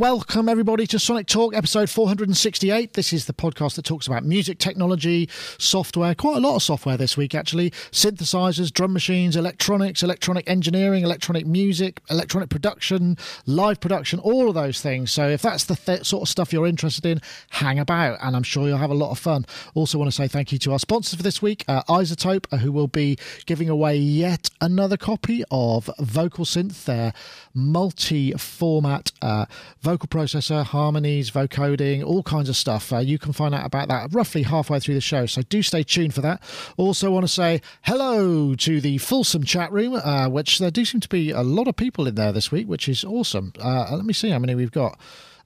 welcome everybody to Sonic Talk episode 468. This is the podcast that talks about music technology, software, quite a lot of software this week actually, synthesizers, drum machines, electronics, electronic engineering, electronic music, electronic production, live production, all of those things. So if that's the th- sort of stuff you're interested in, hang about and I'm sure you'll have a lot of fun. Also want to say thank you to our sponsors for this week, uh, iZotope, uh, who will be giving away yet another copy of Vocal Synth, their multi-format uh, vocal processor, harmonies, vocoding, all kinds of stuff. Uh, you can find out about that roughly halfway through the show, so do stay tuned for that. Also, want to say hello to the Fulsome chat room, uh, which there do seem to be a lot of people in there this week, which is awesome. Uh, let me see how many we've got.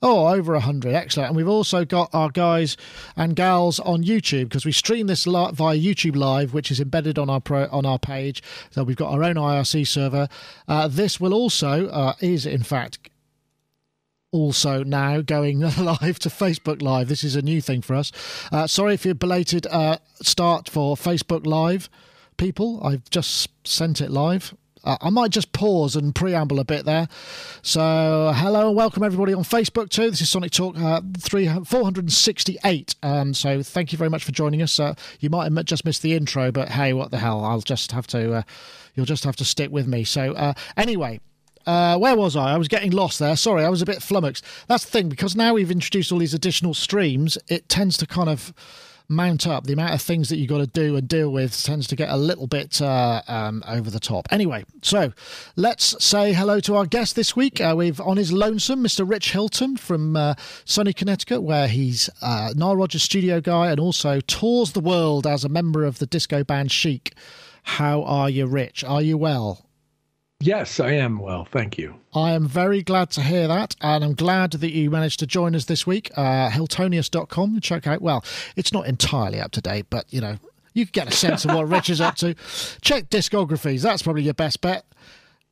Oh, over 100. Excellent. And we've also got our guys and gals on YouTube because we stream this via YouTube Live, which is embedded on our pro- on our page. So we've got our own IRC server. Uh, this will also, uh, is in fact, also now going live to Facebook Live. This is a new thing for us. Uh, sorry if you're belated uh, start for Facebook Live, people. I've just sent it live. Uh, I might just pause and preamble a bit there. So, hello and welcome everybody on Facebook too. This is Sonic Talk uh, 3, 468. Um, so, thank you very much for joining us. Uh, you might have just missed the intro, but hey, what the hell? I'll just have to. Uh, you'll just have to stick with me. So, uh, anyway. Uh, where was I? I was getting lost there. Sorry, I was a bit flummoxed. That's the thing because now we've introduced all these additional streams. It tends to kind of mount up. The amount of things that you've got to do and deal with tends to get a little bit uh, um, over the top. Anyway, so let's say hello to our guest this week. Uh, we've on his lonesome, Mr. Rich Hilton from uh, Sunny, Connecticut, where he's uh, Nile Rodgers studio guy and also tours the world as a member of the disco band Chic. How are you, Rich? Are you well? Yes, I am well. Thank you. I am very glad to hear that. And I'm glad that you managed to join us this week. Uh, Hiltonius.com. Check out, well, it's not entirely up to date, but, you know, you can get a sense of what Rich is up to. Check discographies. That's probably your best bet.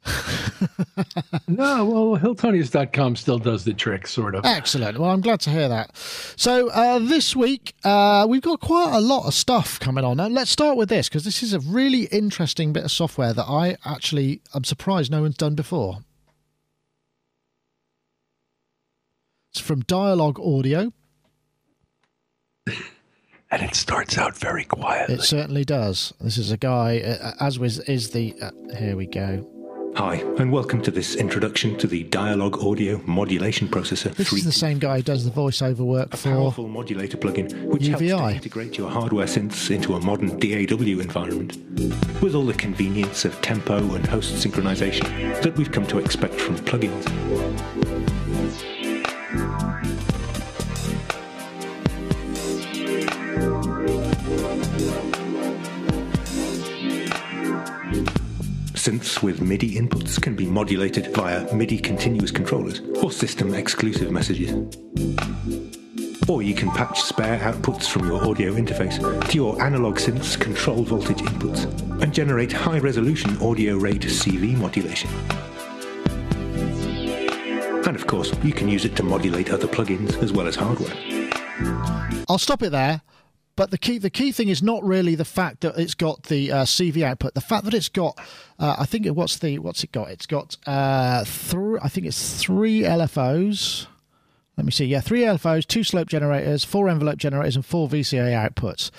no, well, Hiltonius.com still does the trick, sort of. Excellent. Well, I'm glad to hear that. So, uh, this week, uh, we've got quite a lot of stuff coming on. Now, let's start with this because this is a really interesting bit of software that I actually am surprised no one's done before. It's from Dialogue Audio. and it starts out very quietly. It certainly does. This is a guy, uh, as was is the. Uh, here we go. Hi, and welcome to this introduction to the Dialogue Audio Modulation Processor. This 3. is the same guy who does the voiceover work a for powerful modulator plugin which helps to integrate your hardware synths into a modern DAW environment with all the convenience of tempo and host synchronization that we've come to expect from plugins. Synths with MIDI inputs can be modulated via MIDI continuous controllers or system exclusive messages. Or you can patch spare outputs from your audio interface to your analog synth's control voltage inputs and generate high resolution audio rate CV modulation. And of course, you can use it to modulate other plugins as well as hardware. I'll stop it there. But the key, the key thing is not really the fact that it's got the uh, CV output. The fact that it's got, uh, I think, it, what's the what's it got? It's got uh, three. I think it's three LFOs. Let me see. Yeah, three LFOs, two slope generators, four envelope generators, and four VCA outputs.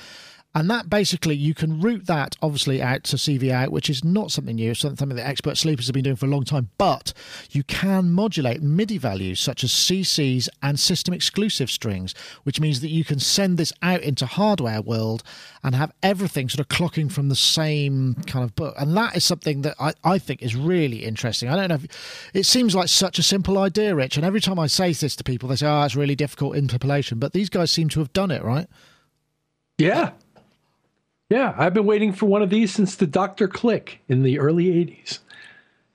And that basically, you can route that obviously out to CV out, which is not something new, something that expert sleepers have been doing for a long time. But you can modulate MIDI values such as CCs and system exclusive strings, which means that you can send this out into hardware world and have everything sort of clocking from the same kind of book. And that is something that I, I think is really interesting. I don't know if it seems like such a simple idea, Rich. And every time I say this to people, they say, oh, it's really difficult interpolation. But these guys seem to have done it, right? Yeah. Yeah, I've been waiting for one of these since the Dr. Click in the early 80s,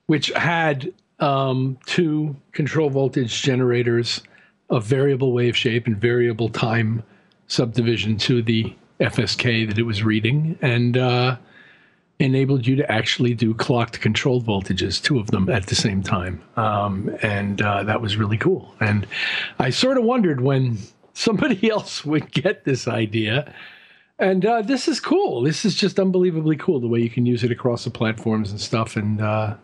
which had um, two control voltage generators of variable wave shape and variable time subdivision to the FSK that it was reading and uh, enabled you to actually do clocked control voltages, two of them at the same time. Um, and uh, that was really cool. And I sort of wondered when somebody else would get this idea and uh, this is cool. This is just unbelievably cool the way you can use it across the platforms and stuff, and uh,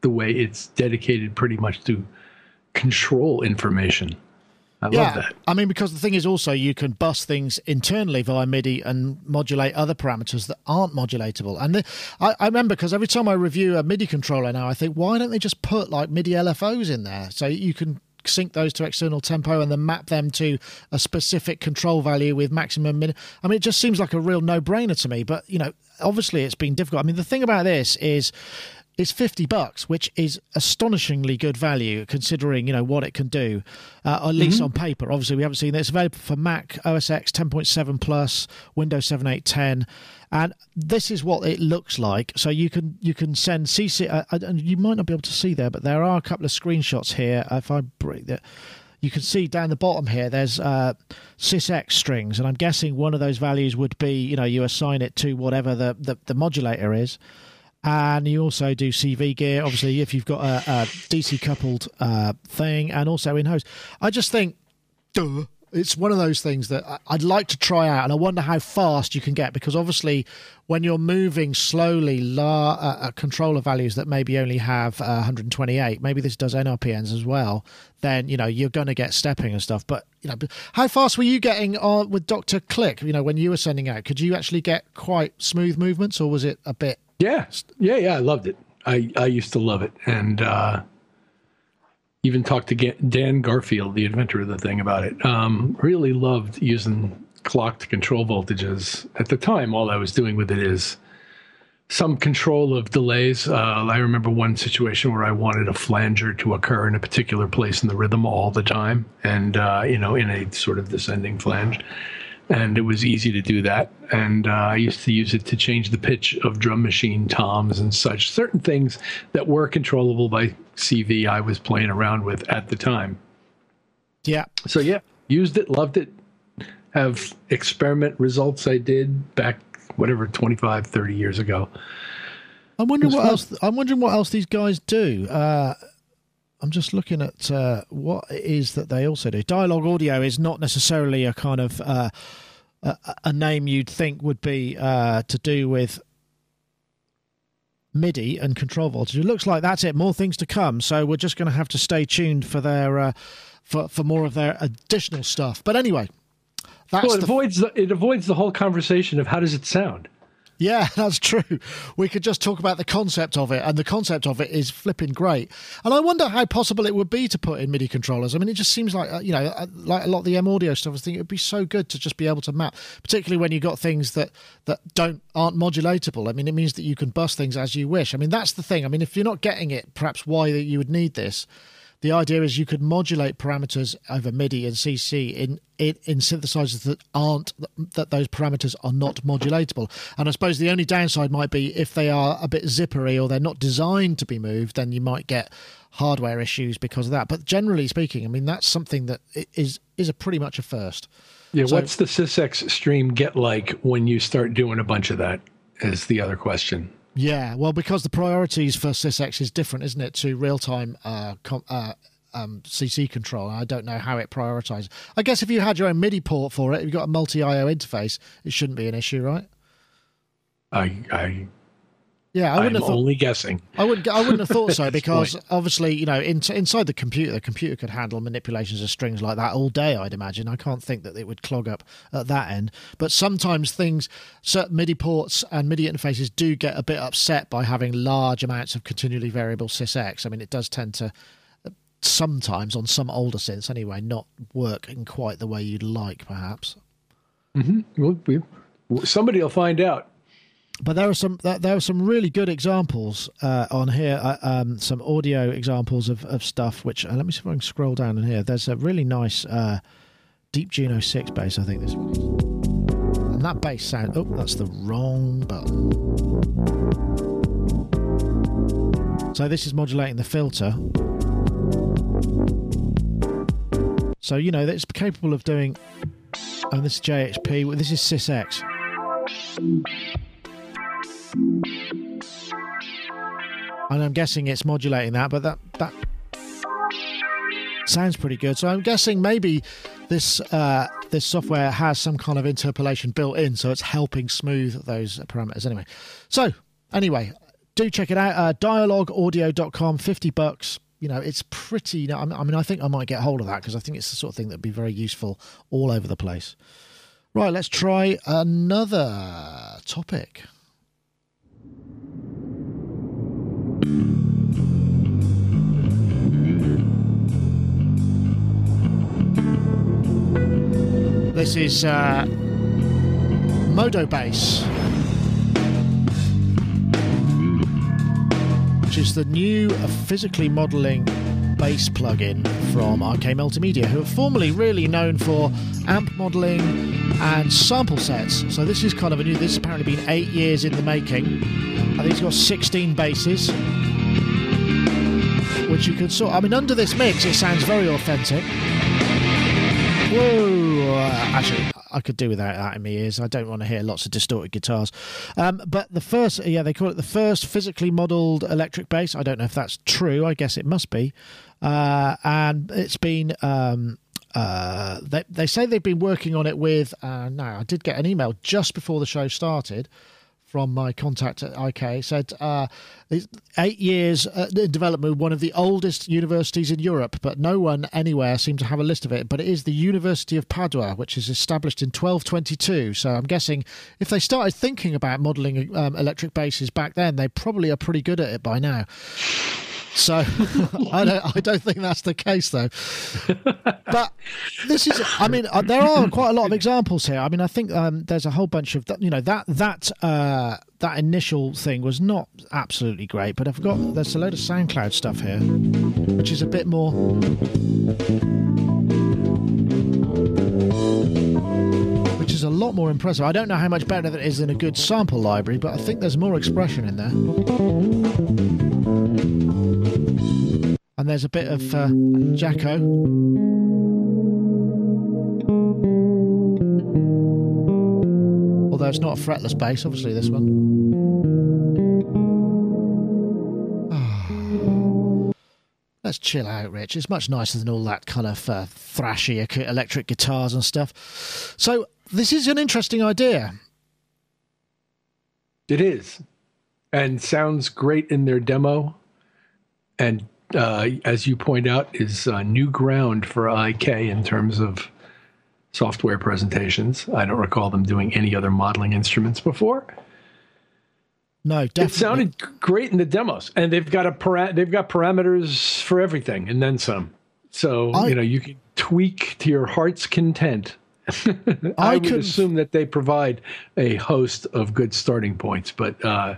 the way it's dedicated pretty much to control information. I yeah, love that. I mean, because the thing is also you can bus things internally via MIDI and modulate other parameters that aren't modulatable. And the, I, I, remember because every time I review a MIDI controller now, I think, why don't they just put like MIDI LFOs in there so you can sync those to external tempo and then map them to a specific control value with maximum min. I mean, it just seems like a real no brainer to me. But you know, obviously, it's been difficult. I mean, the thing about this is it's 50 bucks which is astonishingly good value considering you know what it can do uh, at least mm-hmm. on paper obviously we haven't seen this it's available for mac os x 10.7 plus windows 7 8 10 and this is what it looks like. So you can you can send cc uh, uh, and you might not be able to see there but there are a couple of screenshots here. If i break that you can see down the bottom here there's uh, sysex strings. And i'm guessing one of those values would be you know you assign it to whatever the, the, the modulator is. And you also do CV gear, obviously, if you've got a, a DC coupled uh, thing, and also in host. I just think, duh, it's one of those things that I'd like to try out, and I wonder how fast you can get because obviously, when you're moving slowly, la, uh, uh, controller values that maybe only have uh, 128, maybe this does NRPNs as well. Then you know you're going to get stepping and stuff. But you know, how fast were you getting on with Doctor Click? You know, when you were sending out, could you actually get quite smooth movements, or was it a bit yeah, yeah, yeah. I loved it. I I used to love it, and uh, even talked to Dan Garfield, the inventor of the thing, about it. Um, really loved using clock to control voltages. At the time, all I was doing with it is some control of delays. Uh, I remember one situation where I wanted a flanger to occur in a particular place in the rhythm all the time, and uh, you know, in a sort of descending flange and it was easy to do that. And uh, I used to use it to change the pitch of drum machine toms and such. Certain things that were controllable by CV, I was playing around with at the time. Yeah. So yeah, used it, loved it. Have experiment results I did back whatever 25, 30 years ago. I'm wondering what fun. else. I'm wondering what else these guys do. Uh, I'm just looking at uh, what it is that they also do. Dialogue Audio is not necessarily a kind of uh, a, a, name you'd think would be uh, to do with MIDI and control voltage. It looks like that's it. More things to come. So we're just going to have to stay tuned for their uh, for for more of their additional stuff. But anyway, that's well, it the... avoids the, it avoids the whole conversation of how does it sound. Yeah, that's true. We could just talk about the concept of it, and the concept of it is flipping great. And I wonder how possible it would be to put in MIDI controllers. I mean, it just seems like uh, you know, uh, like a lot of the M audio stuff. I think it would be so good to just be able to map, particularly when you have got things that that don't aren't modulatable. I mean, it means that you can bust things as you wish. I mean, that's the thing. I mean, if you're not getting it, perhaps why you would need this the idea is you could modulate parameters over MIDI and CC in, in, in synthesizers that aren't that those parameters are not modulatable. And I suppose the only downside might be if they are a bit zippery or they're not designed to be moved, then you might get hardware issues because of that. But generally speaking, I mean that's something that is is a pretty much a first. Yeah, so, what's the SysEx stream get like when you start doing a bunch of that? Is the other question. Yeah, well, because the priorities for SysEx is different, isn't it, to real time uh, com- uh, um, CC control. I don't know how it prioritizes. I guess if you had your own MIDI port for it, you've got a multi IO interface, it shouldn't be an issue, right? I I yeah, I wouldn't I'm have thought, only guessing. I wouldn't. I wouldn't have thought so because obviously, you know, in, inside the computer, the computer could handle manipulations of strings like that all day. I'd imagine. I can't think that it would clog up at that end. But sometimes things, certain MIDI ports and MIDI interfaces do get a bit upset by having large amounts of continually variable SysEx. I mean, it does tend to sometimes on some older synths anyway not work in quite the way you'd like, perhaps. Mm-hmm. Well, somebody will find out but there are some there are some really good examples uh, on here. Uh, um, some audio examples of, of stuff. Which uh, let me see if I can scroll down in here. There's a really nice uh, Deep Juno six bass. I think this one is, and that bass sound. Oh, that's the wrong button. So this is modulating the filter. So you know it's capable of doing. And this is JHP. This is SysEx. And I'm guessing it's modulating that, but that that sounds pretty good. So I'm guessing maybe this uh, this software has some kind of interpolation built in, so it's helping smooth those parameters. Anyway, so anyway, do check it out. Uh, dialogueaudio.com, fifty bucks. you know, it's pretty. I mean, I think I might get hold of that because I think it's the sort of thing that'd be very useful all over the place. Right, let's try another topic. This is uh, MODO BASS, which is the new physically modelling bass plugin from IK Multimedia, who are formerly really known for amp modelling and sample sets. So this is kind of a new. This has apparently been eight years in the making. It's got 16 basses, which you could sort. I mean, under this mix, it sounds very authentic. Whoa! Actually, I could do without that in my ears. I don't want to hear lots of distorted guitars. Um, but the first, yeah, they call it the first physically modelled electric bass. I don't know if that's true. I guess it must be. Uh, and it's been. Um, uh, they, they say they've been working on it with. Uh, I did get an email just before the show started from my contact at IK said uh, eight years uh, in development, one of the oldest universities in Europe, but no one anywhere seemed to have a list of it. But it is the University of Padua, which is established in 1222. So I'm guessing if they started thinking about modelling um, electric basses back then, they probably are pretty good at it by now. So I don't I don't think that's the case though. But this is I mean uh, there are quite a lot of examples here. I mean I think um, there's a whole bunch of you know that that uh, that initial thing was not absolutely great, but I've got there's a load of SoundCloud stuff here, which is a bit more. Which is a lot more impressive. I don't know how much better that is than a good sample library, but I think there's more expression in there. And there's a bit of uh, Jaco. Although it's not a fretless bass, obviously, this one. Let's chill out, Rich. It's much nicer than all that kind of uh, thrashy electric guitars and stuff. So, this is an interesting idea. It is. And sounds great in their demo. And uh, as you point out, is uh, new ground for IK in terms of software presentations. I don't recall them doing any other modeling instruments before. No, definitely. It sounded great in the demos, and they've got a para- they've got parameters for everything, and then some. So I, you know you can tweak to your heart's content. I, I would assume that they provide a host of good starting points, but uh,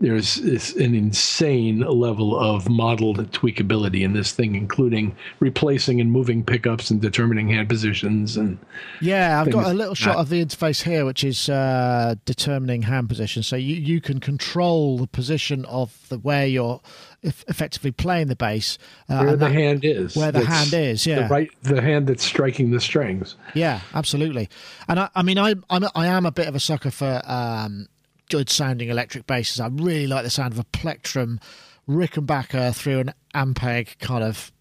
there's an insane level of modeled tweakability in this thing, including replacing and moving pickups and determining hand positions and. Yeah, I've got a little shot of the interface here, which is uh, determining hand position. So you you can control the position of the where you're effectively playing the bass. Uh, where the that, hand is. Where the hand is, yeah. The right, the hand that's striking the strings. Yeah, absolutely. And I, I mean, I, I'm, I am a bit of a sucker for um, good sounding electric basses. I really like the sound of a plectrum Rickenbacker through an Ampeg kind of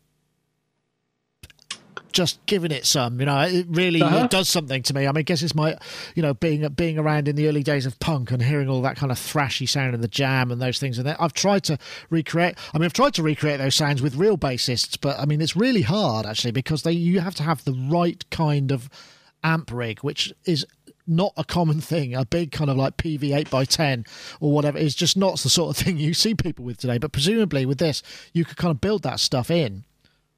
just giving it some, you know, it really uh-huh. it does something to me. I mean, I guess it's my, you know, being being around in the early days of punk and hearing all that kind of thrashy sound in the jam and those things. And I've tried to recreate. I mean, I've tried to recreate those sounds with real bassists, but I mean, it's really hard actually because they you have to have the right kind of amp rig, which is not a common thing. A big kind of like PV eight by ten or whatever is just not the sort of thing you see people with today. But presumably with this, you could kind of build that stuff in.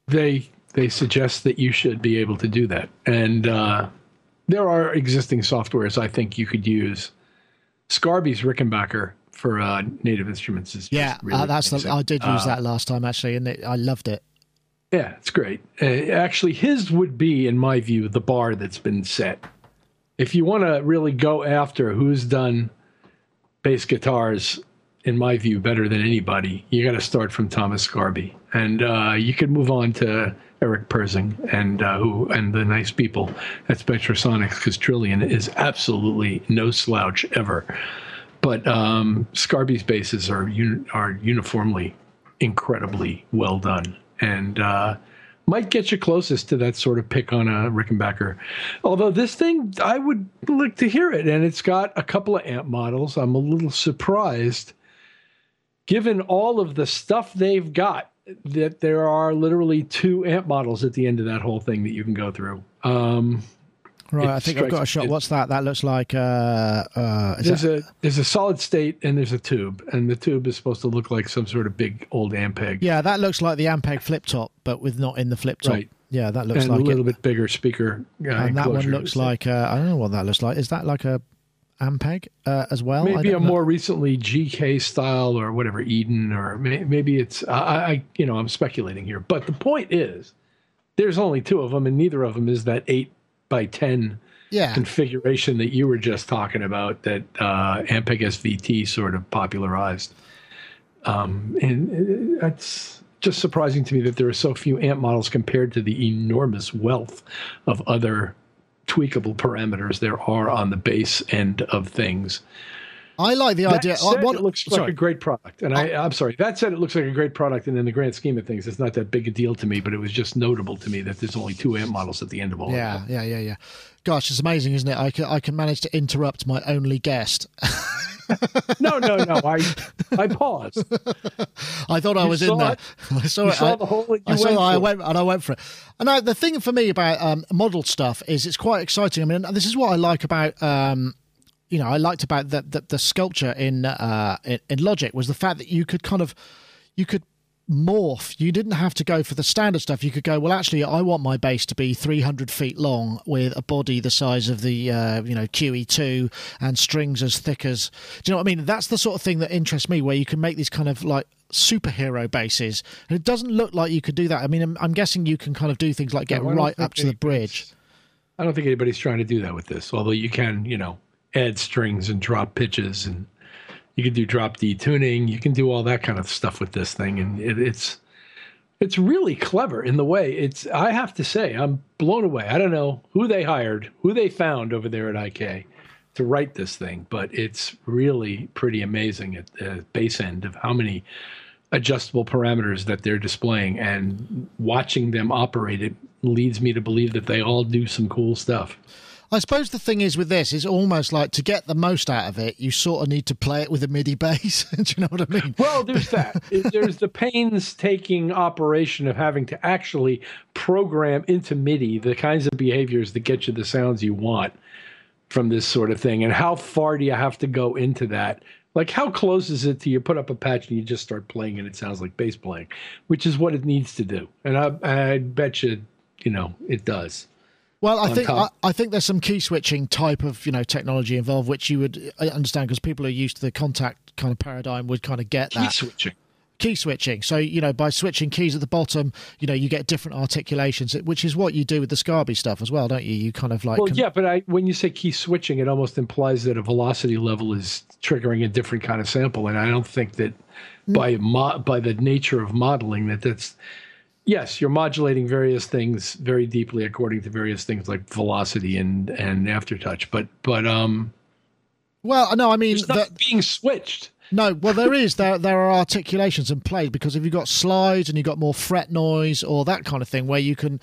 They they suggest that you should be able to do that, and uh, there are existing softwares I think you could use. Scarbee's Rickenbacker for uh, Native Instruments is yeah, really uh, that's the, I did use uh, that last time actually, and it, I loved it. Yeah, it's great. Uh, actually, his would be, in my view, the bar that's been set if you want to really go after who's done bass guitars, in my view, better than anybody, you got to start from Thomas Scarby, and uh, you could move on to Eric Persing and uh, who and the nice people at Spectrasonics because Trilian is absolutely no slouch ever. But um, Scarbee's basses are un- are uniformly incredibly well done, and uh, might get you closest to that sort of pick on a Rickenbacker. Although this thing, I would like to hear it, and it's got a couple of amp models. I'm a little surprised, given all of the stuff they've got that there are literally two amp models at the end of that whole thing that you can go through. Um, right, I think I've got a shot. What's that? That looks like uh, uh, there's that... a there's a solid state and there's a tube, and the tube is supposed to look like some sort of big old Ampeg. Yeah, that looks like the Ampeg flip top, but with not in the flip top. Right. Yeah, that looks and like a little it. bit bigger speaker. Uh, and that one looks like uh, I don't know what that looks like. Is that like a Ampeg uh, as well? Maybe a know. more recently GK style or whatever Eden or may, maybe it's I, I you know I'm speculating here, but the point is there's only two of them and neither of them is that eight by ten yeah. configuration that you were just talking about that uh, Ampeg SVT sort of popularized. Um, and it's just surprising to me that there are so few amp models compared to the enormous wealth of other tweakable parameters there are on the bass end of things. I like the that idea. Said, what, it looks sorry. like a great product, and I, I'm sorry. That said, it looks like a great product, and in the grand scheme of things, it's not that big a deal to me. But it was just notable to me that there's only two amp models at the end of all. Yeah, yeah, yeah, yeah. Gosh, it's amazing, isn't it? I can I can manage to interrupt my only guest. no, no, no. I I paused. I thought I was in there. It? I saw you it. Saw I, the hole I saw. Went I went and I went for it. And I, the thing for me about um, model stuff is it's quite exciting. I mean, this is what I like about. Um, you know, I liked about the the, the sculpture in, uh, in in Logic was the fact that you could kind of you could morph. You didn't have to go for the standard stuff. You could go, well, actually, I want my bass to be 300 feet long with a body the size of the, uh, you know, QE2 and strings as thick as. Do you know what I mean? That's the sort of thing that interests me, where you can make these kind of like superhero basses. And it doesn't look like you could do that. I mean, I'm, I'm guessing you can kind of do things like get no, right up to the bridge. I don't think anybody's trying to do that with this, although you can, you know, add strings and drop pitches and you can do drop D tuning. You can do all that kind of stuff with this thing, and it, it's it's really clever in the way it's. I have to say, I'm blown away. I don't know who they hired, who they found over there at IK to write this thing, but it's really pretty amazing at the bass end of how many adjustable parameters that they're displaying and watching them operate it leads me to believe that they all do some cool stuff. I suppose the thing is with this is almost like to get the most out of it, you sort of need to play it with a MIDI bass. Do you know what I mean? Well, there's that. there's the painstaking operation of having to actually program into MIDI the kinds of behaviors that get you the sounds you want from this sort of thing. And how far do you have to go into that? Like, how close is it to you put up a patch and you just start playing and it sounds like bass playing, which is what it needs to do. And I, I bet you, you know, it does. Well, I think I, I, think there's some key switching type of you know technology involved, which you would uh, understand because people are used to the Kontakt kind of paradigm would kind of get that key that switching. Key switching. So you know by switching keys at the bottom, you know you get different articulations, which is what you do with the Scarbee stuff as well, don't you? You kind of like. Well, yeah, but I, when you say key switching, it almost implies that a velocity level is triggering a different kind of sample, and I don't think that by mo- by the nature of modeling that that's yes, you're modulating various things very deeply according to various things like velocity and and aftertouch. But but um, well, no, I mean that being switched. No, well, there is. There there are articulations and plays because if you've got slides and you've got more fret noise or that kind of thing, where you can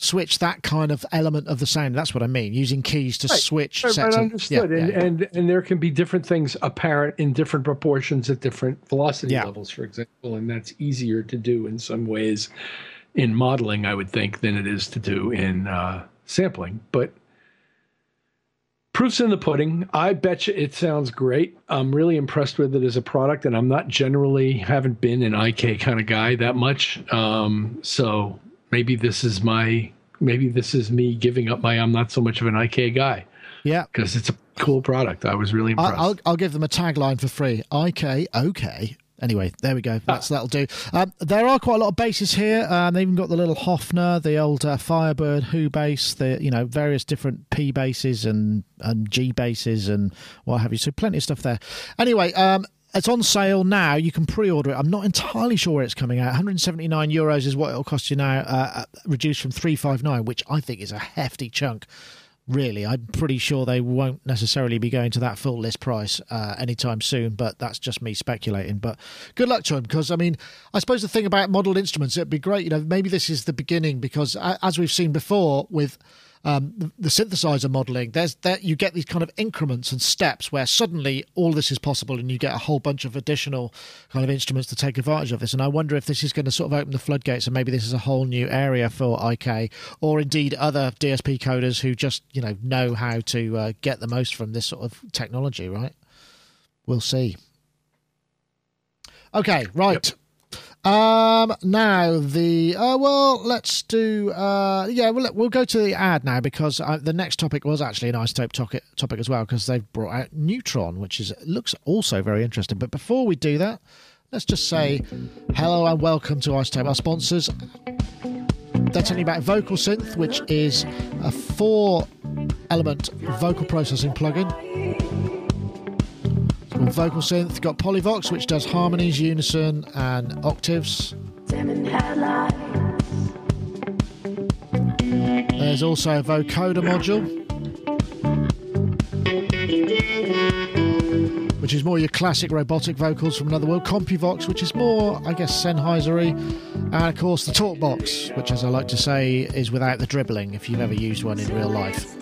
switch that kind of element of the sound. That's what I mean, using keys to right. switch. Right, right understood. Yeah, and, yeah. and and there can be different things apparent in different proportions at different velocity yeah. levels, for example, and that's easier to do in some ways in modeling, I would think, than it is to do in uh, sampling. But proof's in the pudding. I bet you it sounds great. I'm really impressed with it as a product, and I'm not generally haven't been an IK kind of guy that much. Um, so maybe this is my maybe this is me giving up my I'm not so much of an IK guy. Yeah, because it's a cool product. I was really impressed. I'll, I'll give them a tagline for free. IK okay. Anyway, there we go. That's that'll do. Um, there are quite a lot of basses here. Um, they even got the little Hofner, the old uh, Firebird Who bass, the you know various different P basses and and G bases and what have you. So plenty of stuff there. Anyway, um, it's on sale now. You can pre-order it. I'm not entirely sure where it's coming out. 179 euros is what it'll cost you now, uh, uh reduced from 359, which I think is a hefty chunk. Really, I'm pretty sure they won't necessarily be going to that full list price uh, anytime soon. But that's just me speculating. But good luck to them because I mean, I suppose the thing about modelled instruments, it'd be great. You know, maybe this is the beginning because as we've seen before with um, the, the, synthesizer modeling, there's that you get these kind of increments and steps where suddenly all this is possible, and you get a whole bunch of additional kind of instruments to take advantage of this. And I wonder if this is going to sort of open the floodgates, and maybe this is a whole new area for IK, or indeed other DSP coders who just you know know how to uh, get the most from this sort of technology. Right? We'll see. Okay, right. Yep. Um, now the uh, well, let's do uh, yeah, we'll we'll go to the ad now because uh, the next topic was actually an iZotope topic topic as well because they've brought out Neutron, which is looks also very interesting. But before we do that, let's just say hello and welcome to iZotope, our sponsors. They're telling you about Vocal Synth, which is a four element vocal processing plugin called Vocal Synth. Got Polyvox, which does harmonies, unison, and octaves. There's also a vocoder module, which is more your classic robotic vocals from another world. Compuvox, which is more, I guess, Sennheisery. And of course, the Talkbox, which, as I like to say, is without the dribbling if you've ever used one in real life.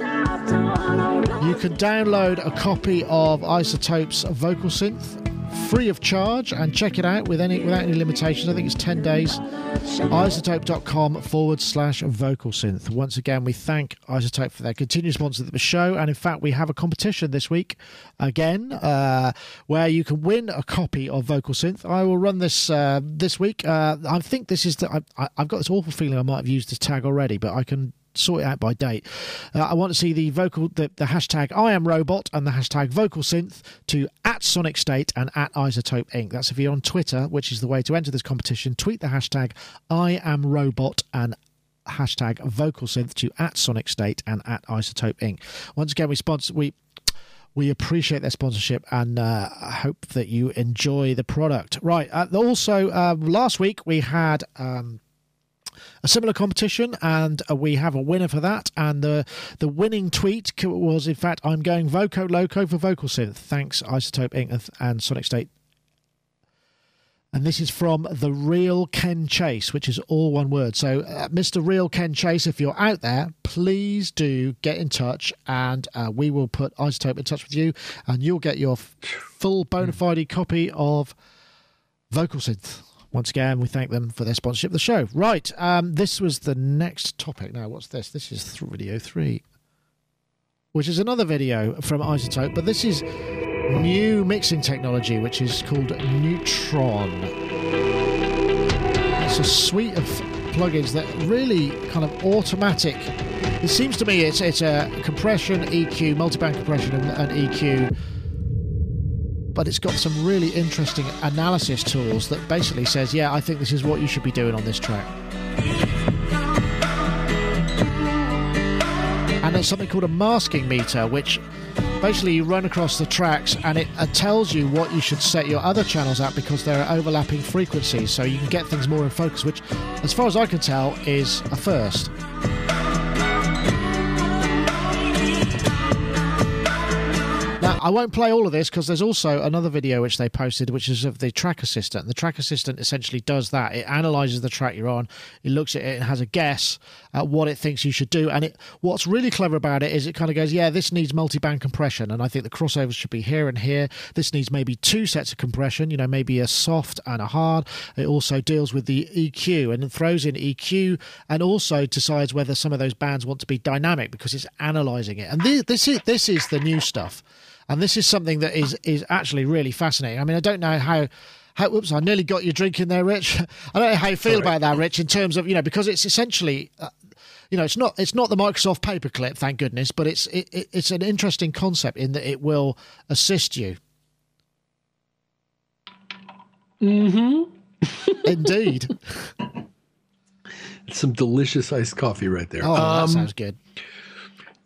You can download a copy of iZotope's Vocal Synth free of charge and check it out with any without any limitations. I think it's 10 days. iZotope.com forward slash vocal synth. Once again, we thank iZotope for their continued sponsor of the show. And in fact, we have a competition this week again uh, where you can win a copy of vocal synth. I will run this uh, this week. Uh, I think this is the. I, I've got this awful feeling I might have used this tag already, but I can sort it out by date. Uh, I want to see the vocal, the, the hashtag I am robot and the hashtag vocal synth to at Sonic State and at iZotope Inc. That's if you're on Twitter, which is the way to enter this competition. Tweet the hashtag I am robot and hashtag vocal synth to at Sonic State and at iZotope Inc. Once again, we sponsor we we appreciate their sponsorship and uh, hope that you enjoy the product. Right. Uh, also, uh, last week we had. Um, a similar competition, and uh, we have a winner for that. And the the winning tweet was, in fact, I'm going Voco Loco for Vocal Synth. Thanks, iZotope Inc. and Sonic State. And this is from the real Ken Chase, which is all one word. So, uh, Mr. Real Ken Chase, if you're out there, please do get in touch, and uh, we will put iZotope in touch with you, and you'll get your full bona fide copy of Vocal Synth. Once again, we thank them for their sponsorship of the show. Right, um, this was the next topic. Now, what's this? This is th- video three, which is another video from iZotope, but this is new mixing technology, which is called Neutron. It's a suite of plugins that really kind of automatic. It seems to me it's it's a compression, EQ, multiband compression, and, and EQ but it's got some really interesting analysis tools that basically says, yeah, I think this is what you should be doing on this track. And there's something called a masking meter, which basically you run across the tracks and it uh, tells you what you should set your other channels at because there are overlapping frequencies, so you can get things more in focus, which, as far as I can tell, is a first. I won't play all of this because there's also another video which they posted, which is of the track assistant. The track assistant essentially does that. It analyzes the track you're on, it looks at it, and has a guess at what it thinks you should do. And it, what's really clever about it is it kind of goes, yeah, this needs multi-band compression, and I think the crossovers should be here and here. This needs maybe two sets of compression, you know, maybe a soft and a hard. It also deals with the EQ and throws in EQ, and also decides whether some of those bands want to be dynamic because it's analyzing it. And this, this is this is the new stuff. And this is something that is is actually really fascinating. I mean, I don't know how. How, oops, I nearly got you drinking there, Rich. I don't know how you feel Sorry. about that, Rich, in terms of you know because it's essentially, uh, you know, it's not it's not the Microsoft paperclip, thank goodness, but it's it, it, it's an interesting concept in that it will assist you. Mm hmm. Indeed. Some delicious iced coffee right there. Oh, um, that sounds good.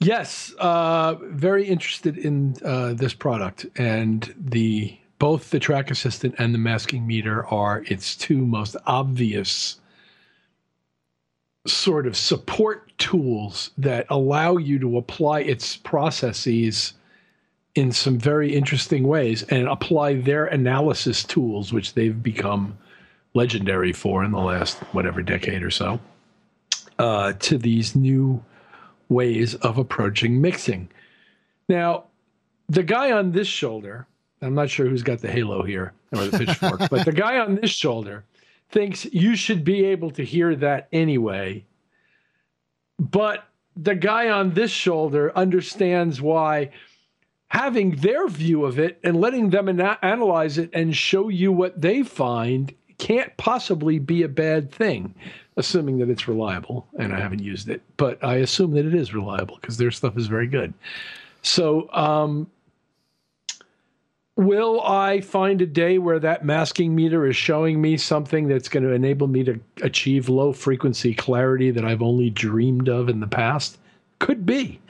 Yes, uh, very interested in uh, this product, and the both the track assistant and the masking meter are its two most obvious sort of support tools that allow you to apply its processes in some very interesting ways and apply their analysis tools, which they've become legendary for in the last whatever decade or so, uh, to these new ways of approaching mixing. Now, the guy on this shoulder, I'm not sure who's got the halo here or the pitchfork, but the guy on this shoulder thinks you should be able to hear that anyway. But the guy on this shoulder understands why having their view of it and letting them ana- analyze it and show you what they find can't possibly be a bad thing, assuming that it's reliable. And I haven't used it, but I assume that it is reliable because their stuff is very good. So, um, will I find a day where that masking meter is showing me something that's going to enable me to achieve low frequency clarity that I've only dreamed of in the past? Could be.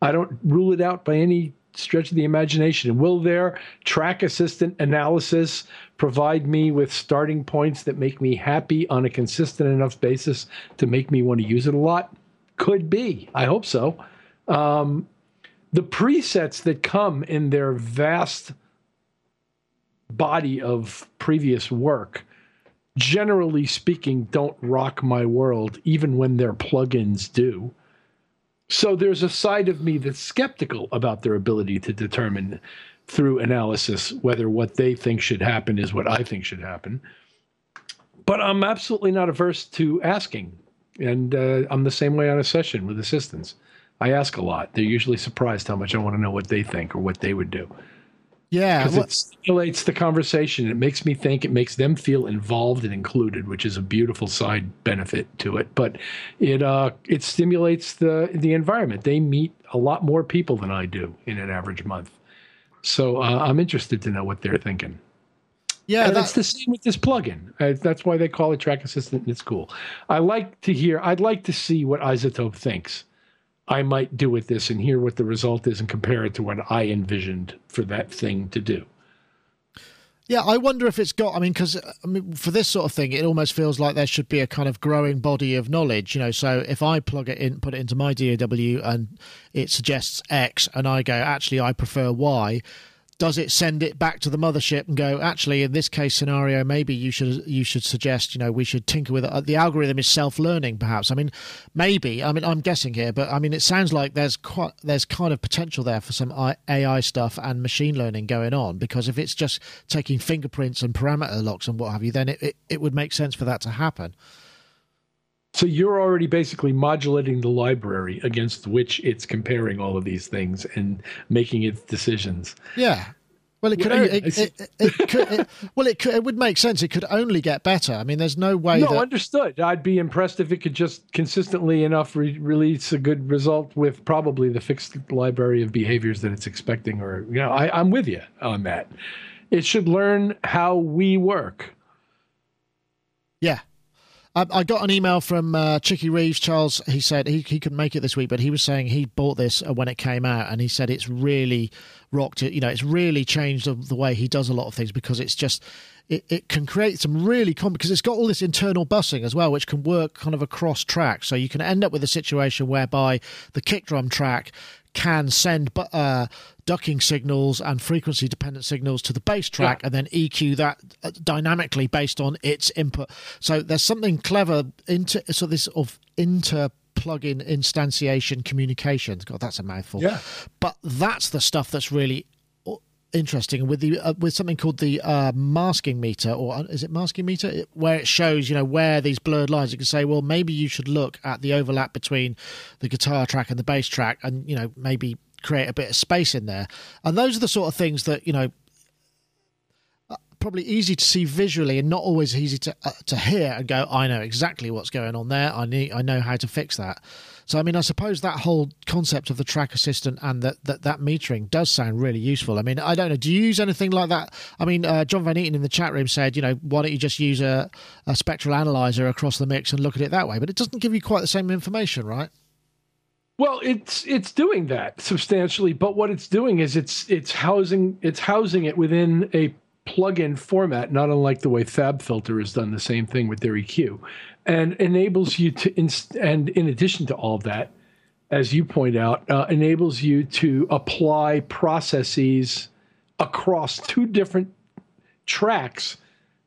I don't rule it out by any stretch of the imagination. Will their track assistant analysis provide me with starting points that make me happy on a consistent enough basis to make me want to use it a lot? Could be. I hope so. Um, the presets that come in their vast body of previous work, generally speaking, don't rock my world, even when their plugins do. So there's a side of me that's skeptical about their ability to determine through analysis whether what they think should happen is what I think should happen. But I'm absolutely not averse to asking. And uh, I'm the same way on a session with assistants. I ask a lot. They're usually surprised how much I want to know what they think or what they would do. Yeah, because it stimulates the conversation. It makes me think. It makes them feel involved and included, which is a beautiful side benefit to it. But it uh, it stimulates the the environment. They meet a lot more people than I do in an average month, so uh, I'm interested to know what they're thinking. Yeah, and that's the same with this plugin. Uh, that's why they call it Track Assistant, and it's cool. I like to hear. I'd like to see what iZotope thinks I might do with this and hear what the result is and compare it to what I envisioned for that thing to do. Yeah, I wonder if it's got. I mean, because I mean, for this sort of thing, it almost feels like there should be a kind of growing body of knowledge. You know, so if I plug it in, put it into my DAW, and it suggests X, and I go, actually, I prefer Y does it send it back to the mothership and go actually in this case scenario maybe you should you should suggest you know we should tinker with it. Uh, the algorithm is self-learning perhaps. I mean maybe i mean i'm guessing here but i mean it sounds like there's quite there's kind of potential there for some ai stuff and machine learning going on because if it's just taking fingerprints and parameter locks and what have you then it, it, it would make sense for that to happen so you're already basically modulating the library against which it's comparing all of these things and making its decisions. Yeah. Well, it could. Well, it, it, it, it could well, it could. It would make sense. It could only get better. I mean, there's no way. No, that... understood. I'd be impressed if it could just consistently enough re- release a good result with probably the fixed library of behaviors that it's expecting. Or you know, I, I'm with you on that. It should learn how we work. Yeah, I, got an email from uh, Chicky Reeves, Charles. He said he, he couldn't make it this week, but he was saying he bought this uh, when it came out, and he said it's really rocked it. You know, it's really changed the, the way he does a lot of things because it's just it, it can create some really because it's got all this internal busing as well, which can work kind of across tracks. So you can end up with a situation whereby the kick drum track can send uh, ducking signals and frequency dependent signals to the bass track yeah. and then EQ that uh, dynamically based on its input. So there's something clever into so this of inter plug-in instantiation communications. God, that's a mouthful. Yeah. But that's the stuff that's really interesting with the uh, with something called the uh, masking meter or uh, is it masking meter? It, where it shows you know where these blurred lines you can say well maybe you should look at the overlap between the guitar track and the bass track and you know maybe create a bit of space in there. And those are the sort of things that you know probably easy to see visually and not always easy to uh, to hear and go I know exactly what's going on there. I need I know how to fix that so, I mean, I suppose that whole concept of the track assistant and that, that, that metering does sound really useful. I mean, I don't know. Do you use anything like that? I mean, uh, John Van Eaton in the chat room said, you know, why don't you just use a, a spectral analyzer across the mix and look at it that way? But it doesn't give you quite the same information, right? Well, it's it's doing that substantially, but what it's doing is it's it's housing it's housing it within a plug-in format, not unlike the way FabFilter has done the same thing with their EQ and enables you to inst- and in addition to all of that as you point out uh, enables you to apply processes across two different tracks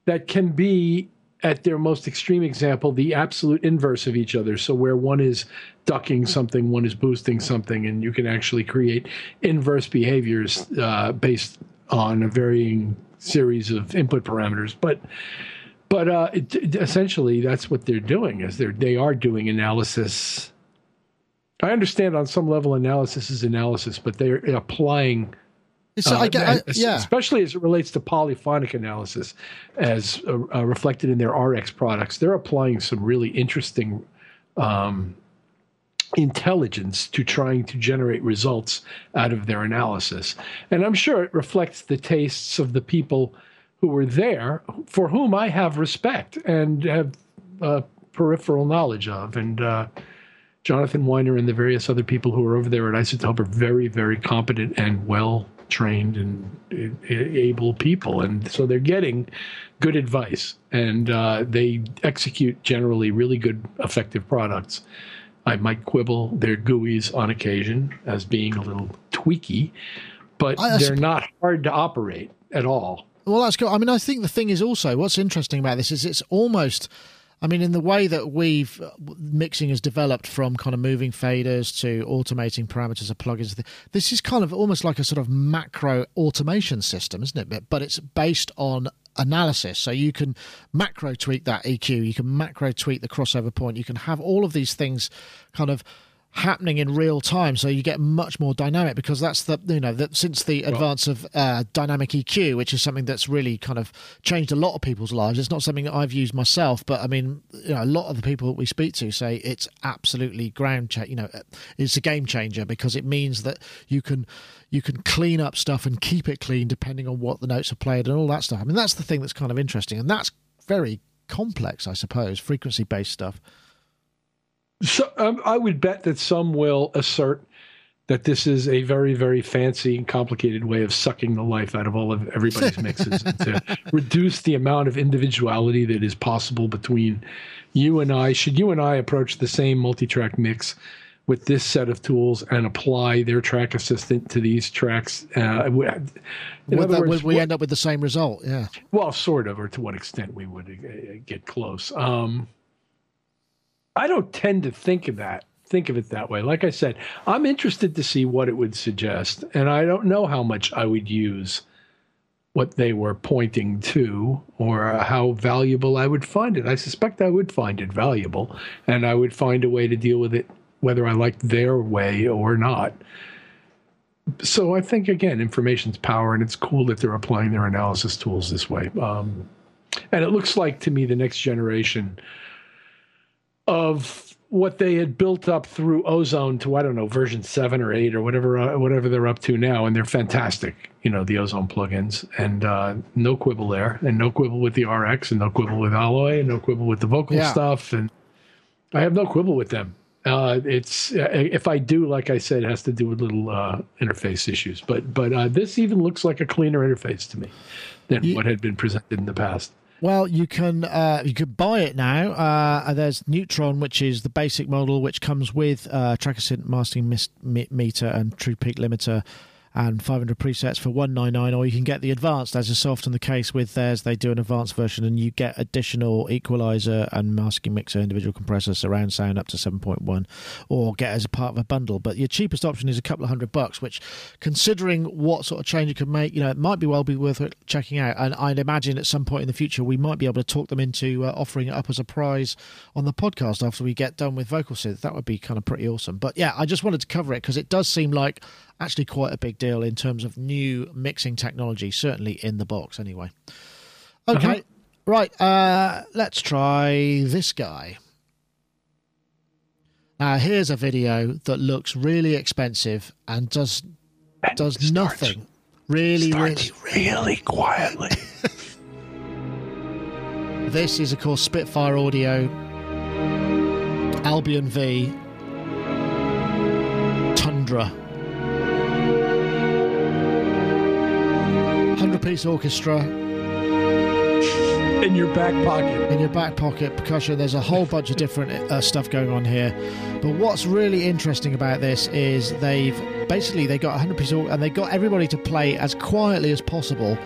that can be at their most extreme example, the absolute inverse of each other. So where one is ducking something, one is boosting something, and you can actually create inverse behaviors uh, based on a varying series of input parameters. But but uh, it, essentially, that's what they're doing. Is they're they are doing analysis. I understand on some level analysis is analysis, but they're applying so uh, I get, I, yeah. Especially as it relates to polyphonic analysis, as uh, uh reflected in their RX products, they're applying some really interesting um, intelligence to trying to generate results out of their analysis. And I'm sure it reflects the tastes of the people who were there, for whom I have respect and have uh, peripheral knowledge of. And uh, Jonathan Wyner and the various other people who are over there at iZotope are very, very competent and well trained and able people, and so they're getting good advice, and uh, they execute generally really good, effective products. I might quibble their GUIs on occasion as being a little tweaky, but they're not hard to operate at all. Well, that's good. I mean, I think the thing is also what's interesting about this is it's almost I mean, in the way that we've uh, mixing has developed from kind of moving faders to automating parameters of plugins, this is kind of almost like a sort of macro automation system, isn't it? But it's based on analysis. So you can macro tweak that EQ, you can macro tweak the crossover point, you can have all of these things kind of happening in real time so you get much more dynamic because that's the you know that since the advance of uh, dynamic eq which is something that's really kind of changed a lot of people's lives it's not something that i've used myself but i mean you know a lot of the people that we speak to say it's absolutely ground cha- you know it's a game changer because it means that you can you can clean up stuff and keep it clean depending on what the notes are played and all that stuff. I mean that's the thing that's kind of interesting and that's very complex i suppose frequency based stuff so um, I would bet that some will assert that this is a very, very fancy and complicated way of sucking the life out of all of everybody's mixes and to reduce the amount of individuality that is possible between you and I. Should you and I approach the same multi-track mix with this set of tools and apply their track assistant to these tracks, uh, would, that, words, we end up with the same result? Yeah. Well, sort of, or to what extent we would uh, get close. Um, I don't tend to think of that think of it that way. Like I said, I'm interested to see what it would suggest, and I don't know how much I would use what they were pointing to or how valuable I would find it. I suspect I would find it valuable, and I would find a way to deal with it whether I liked their way or not. So I think again, information's power, and it's cool that they're applying their analysis tools this way. Um, and it looks like to me the next generation of what they had built up through Ozone to I don't know version seven or eight or whatever uh, whatever they're up to now, and they're fantastic. You know the Ozone plugins, and uh, no quibble there, and no quibble with the RX, and no quibble with Alloy, and no quibble with the vocal yeah. stuff, and I have no quibble with them. Uh, it's uh, if I do, like I said, it has to do with little uh, interface issues. But but uh, this even looks like a cleaner interface to me than you, what had been presented in the past. Well, you can uh, you could buy it now. Uh, there's Neutron, which is the basic model, which comes with uh, tracker synth mastering meter and true peak limiter and 500 presets for 199 or you can get the advanced as is so often the case with theirs. They do an advanced version and you get additional equalizer and masking mixer individual compressor surround sound up to 7.1 or get as a part of a bundle. But your cheapest option is a couple of hundred bucks which considering what sort of change it could make you know it might be well be worth checking out. And I'd imagine at some point in the future we might be able to talk them into uh, offering it up as a prize on the podcast after we get done with vocal synth. That would be kind of pretty awesome. But yeah I just wanted to cover it because it does seem like actually quite a big deal in terms of new mixing technology, certainly in the box anyway. Okay, uh-huh. right, uh, let's try this guy. Now, here's a video that looks really expensive and does and does starts, nothing. Really, really, really quietly. this is, of course, Spitfire Audio, Albion V, Tundra 100 piece orchestra. In your back pocket. In your back pocket, percussion. There's a whole bunch of different uh, stuff going on here. But what's really interesting about this is they've basically they got 100 piece and they got everybody to play as quietly as possible.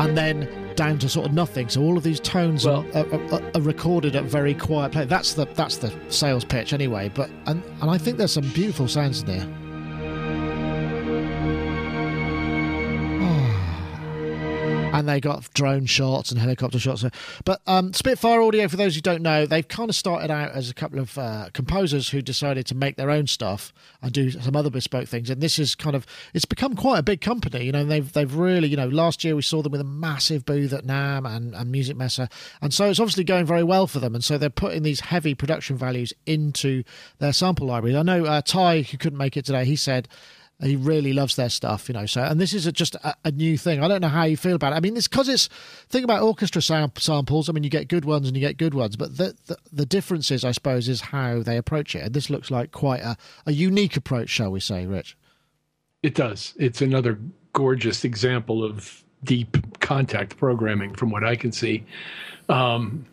And then down to sort of nothing. So all of these tones well, are, are, are, recorded at very quiet play. That's the that's the sales pitch anyway. But and and I think there's some beautiful sounds in there. And they got drone shots and helicopter shots. But um, Spitfire Audio, for those who don't know, they've kind of started out as a couple of uh, composers who decided to make their own stuff and do some other bespoke things. And this is kind of it's become quite a big company. You know, they've they've really you know last year we saw them with a massive booth at NAMM and, and Musikmesse, and so it's obviously going very well for them. And so they're putting these heavy production values into their sample libraries. I know uh, Ty, who couldn't make it today, he said he really loves their stuff, you know. So, and this is a, just a, a, new thing. I don't know how you feel about it. I mean, it's because it's think about orchestra sam- samples. I mean, you get good ones and you get good ones, but the, the, the difference is, I suppose, is how they approach it. And this looks like quite a, a unique approach, shall we say, Rich? It does. It's another gorgeous example of deep Kontakt programming, from what I can see. Um,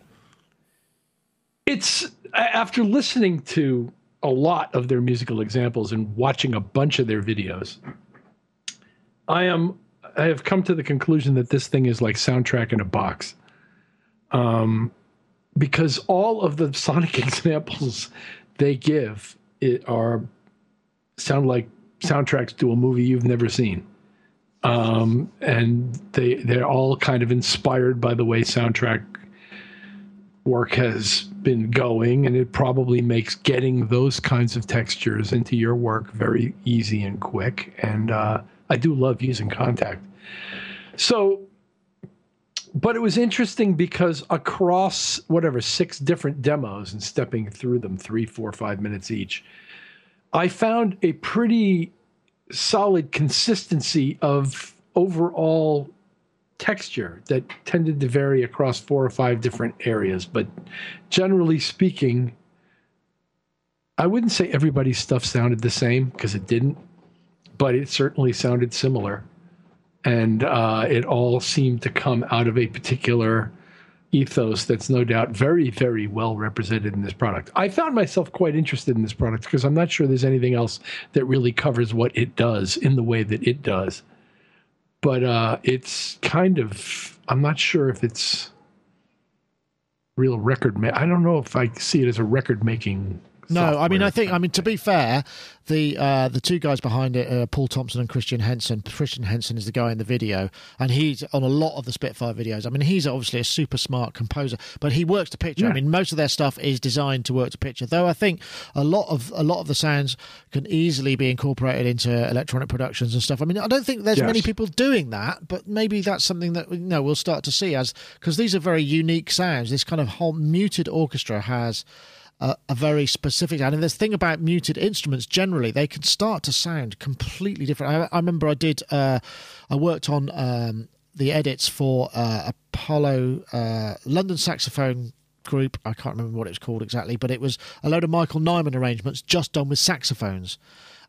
it's after listening to a lot of their musical examples and watching a bunch of their videos, I am I have come to the conclusion that this thing is like soundtrack in a box. Um, because all of the sonic examples they give it are sound like soundtracks to a movie you've never seen. Um, and they they're all kind of inspired by the way soundtrack work has been going, and it probably makes getting those kinds of textures into your work very easy and quick. And uh, I do love using Kontakt. So, but it was interesting because across whatever six different demos and stepping through them, three, four, five minutes each, I found a pretty solid consistency of overall texture that tended to vary across four or five different areas. But generally speaking, I wouldn't say everybody's stuff sounded the same because it didn't, but it certainly sounded similar. And uh, it all seemed to come out of a particular ethos that's no doubt very, very well represented in this product. I found myself quite interested in this product because I'm not sure there's anything else that really covers what it does in the way that it does but uh, it's kind of I'm not sure if it's real record. Ma- I don't know if I see it as a record making. No, I mean I think I mean to be fair, the uh, the two guys behind it, uh, Paul Thompson and Christian Henson. Christian Henson is the guy in the video, and he's on a lot of the Spitfire videos. I mean, he's obviously a super smart composer, but he works to picture. Yeah. I mean, most of their stuff is designed to work to picture. Though I think a lot of a lot of the sounds can easily be incorporated into electronic productions and stuff. I mean, I don't think there's yes. many people doing that, but maybe that's something that you know we'll start to see as because these are very unique sounds. This kind of whole muted orchestra has a, a very specific. And this thing about muted instruments generally, they can start to sound completely different. I, I remember I did, uh, I worked on um, the edits for uh, Apollo uh, London saxophone group. I can't remember what it was called exactly, but it was a load of Michael Nyman arrangements just done with saxophones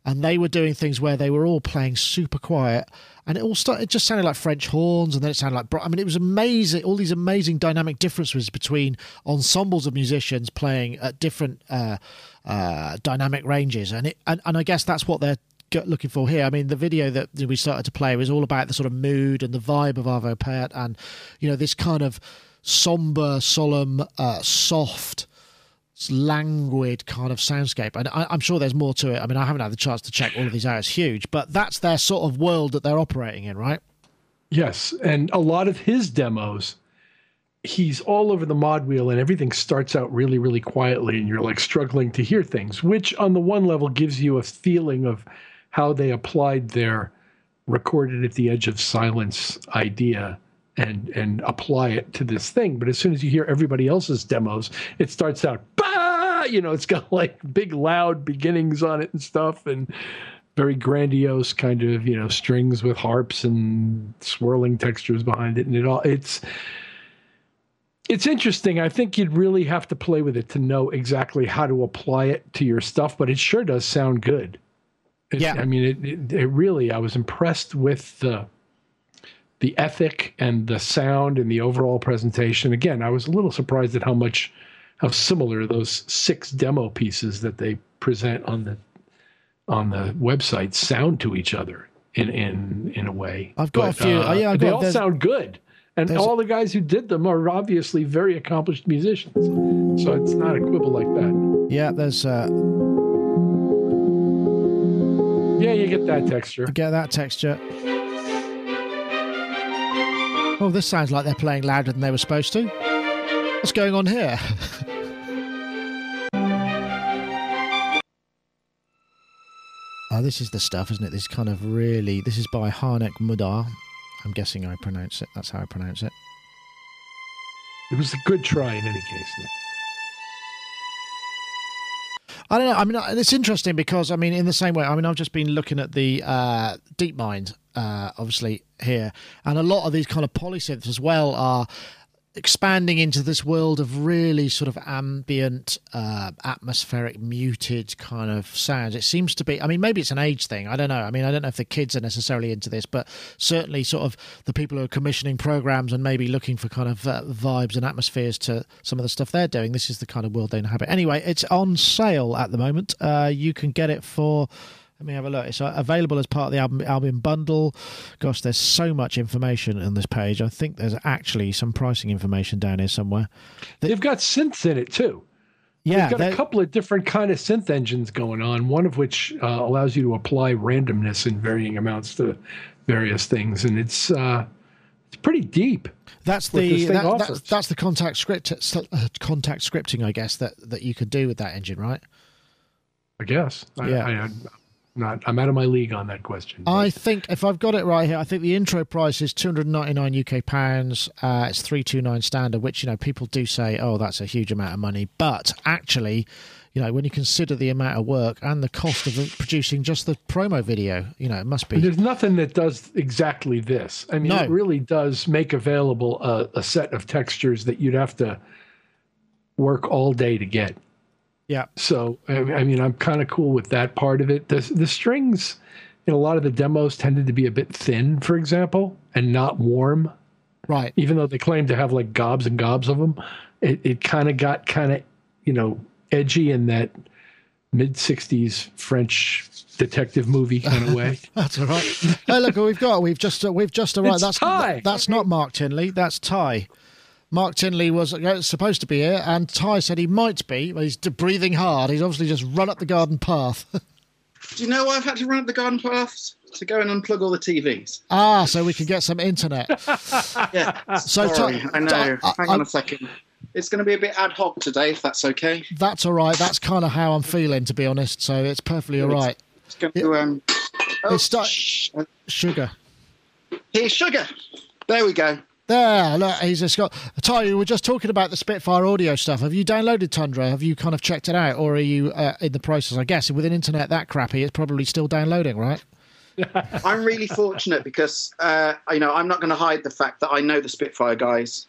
and they were doing things where they were all playing super quiet and it all started it just sounded like french horns and then it sounded like i mean it was amazing all these amazing dynamic differences between ensembles of musicians playing at different uh, uh, dynamic ranges and it and, and i guess that's what they're looking for here. I mean, the video that we started to play was all about the sort of mood and the vibe of Arvo Pärt and, you know, this kind of somber, solemn, uh, soft, languid kind of soundscape. And I, am sure there's more to it. I mean, I haven't had the chance to check all of these out. It's huge, but that's their sort of world that they're operating in, right? Yes. And a lot of his demos, he's all over the mod wheel and everything starts out really, really quietly. And you're like struggling to hear things, which on the one level gives you a feeling of how they applied their recorded at the edge of silence idea and and apply it to this thing. But as soon as you hear everybody else's demos, it starts out, bah! you know, it's got like big loud beginnings on it and stuff, and very grandiose kind of you know strings with harps and swirling textures behind it, and it all it's. It's interesting. I think you'd really have to play with it to know exactly how to apply it to your stuff, but it sure does sound good. It, yeah. I mean, it, it, it really, I was impressed with the, the ethic and the sound and the overall presentation. Again, I was a little surprised at how much how similar those six demo pieces that they present on the on the website sound to each other in in in a way. I've got but, a few. Uh, oh, yeah, I've they all sound good. And all the guys who did them are obviously very accomplished musicians. So it's not a quibble like that. Yeah, there's uh, Yeah, you get that texture. You get that texture. Oh, this sounds like they're playing louder than they were supposed to. What's going on here? oh, this is the stuff, isn't it? This kind of really. This is by Harnek Mudar. I'm guessing I pronounce it. That's how I pronounce it. It was a good try in any case. I don't know. I mean, it's interesting because I mean, in the same way, I mean, I've just been looking at the uh, DeepMind, uh, obviously here, and a lot of these kind of polysynths as well are expanding into this world of really sort of ambient, uh, atmospheric, muted kind of sounds. It seems to be. I mean, maybe it's an age thing. I don't know. I mean, I don't know if the kids are necessarily into this, but certainly, sort of the people who are commissioning programs and maybe looking for kind of uh, vibes and atmospheres to some of the stuff they're doing. This is the kind of world they inhabit. Anyway, it's on sale at the moment. Uh, you can get it for. Let me have a look. It's uh, available as part of the album album bundle. Gosh, there's so much information on this page. I think there's actually some pricing information down here somewhere. They've got synths in it too. Yeah, They've got a couple of different kind of synth engines going on. One of which uh, allows you to apply randomness in varying amounts to various things, and it's uh, it's pretty deep. That's the that, that's, that's the Kontakt script uh, Kontakt scripting, I guess that that you could do with that engine, right? I guess. I, Yeah. Not. I'm out of my league on that question. I think if I've got it right here, I think the intro price is two hundred ninety nine UK pounds. Uh, it's three two nine standard, which you know people do say, oh, that's a huge amount of money, but actually. You know, when you consider the amount of work and the cost of producing just the promo video, you know, it must be. There's nothing that does exactly this. I mean, No. it really does make available a, a set of textures that you'd have to work all day to get. Yeah, So, I, I mean, I'm kind of cool with that part of it. The, the strings in a lot of the demos tended to be a bit thin, for example, and not warm. right. Even though they claim to have like gobs and gobs of them, it, it kind of got kind of, you know, edgy in that mid 60s French detective movie kind of way. That's all right. hey, look, we've got we've just uh, we've just arrived. It's that's Ty. that's not Mark Tinley. That's Ty. Mark Tinley was uh, supposed to be here, and Ty said he might be, but he's breathing hard. He's obviously just run up the garden path. Do you know why I've had to run up the garden path? To go and unplug all the TVs. ah, so we can get some internet. Yeah. So, Sorry, Tom- I know. I- Hang I- on a second. It's going to be a bit ad hoc today, if that's okay. That's all right. That's kind of how I'm feeling, to be honest. So it's perfectly all right. It's going to. Um, oh, It's start- shh. Sugar. Here's sugar. There we go. There, look, he's just got. Ty, we were just talking about the Spitfire audio stuff. Have you downloaded Tundra? Have you kind of checked it out, or are you uh, in the process? I guess with an internet that crappy, it's probably still downloading, right? I'm really fortunate because uh, you know I'm not going to hide the fact that I know the Spitfire guys,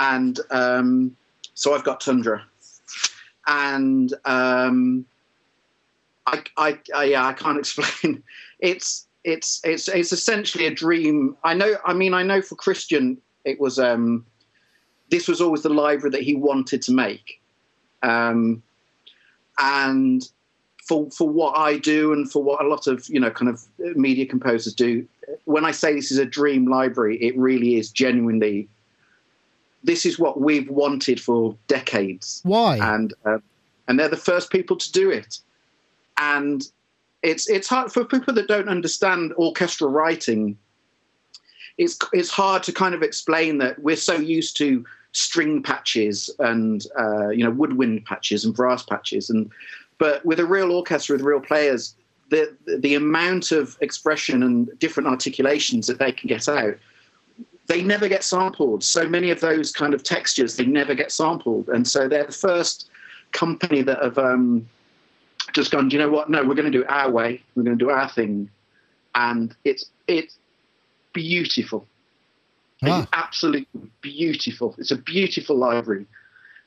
and um, so I've got Tundra, and um, I, I, I yeah I can't explain. It's it's it's it's essentially a dream. I know. I mean, I know for Christian, it was um, this was always the library that he wanted to make, um, and for for what I do and for what a lot of you know kind of media composers do. When I say this is a dream library, it really is genuinely. This is what we've wanted for decades, Why? and uh, and they're the first people to do it. And it's it's hard for people that don't understand orchestral writing. It's it's hard to kind of explain that we're so used to string patches and uh, you know woodwind patches and brass patches and but with a real orchestra with real players the the amount of expression and different articulations that they can get out they never get sampled. So many of those kind of textures they never get sampled. And so they're the first company that have um, just gone do you know what? No we're going to do it our way. We're going to do our thing. And it's it's beautiful Ah. it's absolutely beautiful. It's a beautiful library,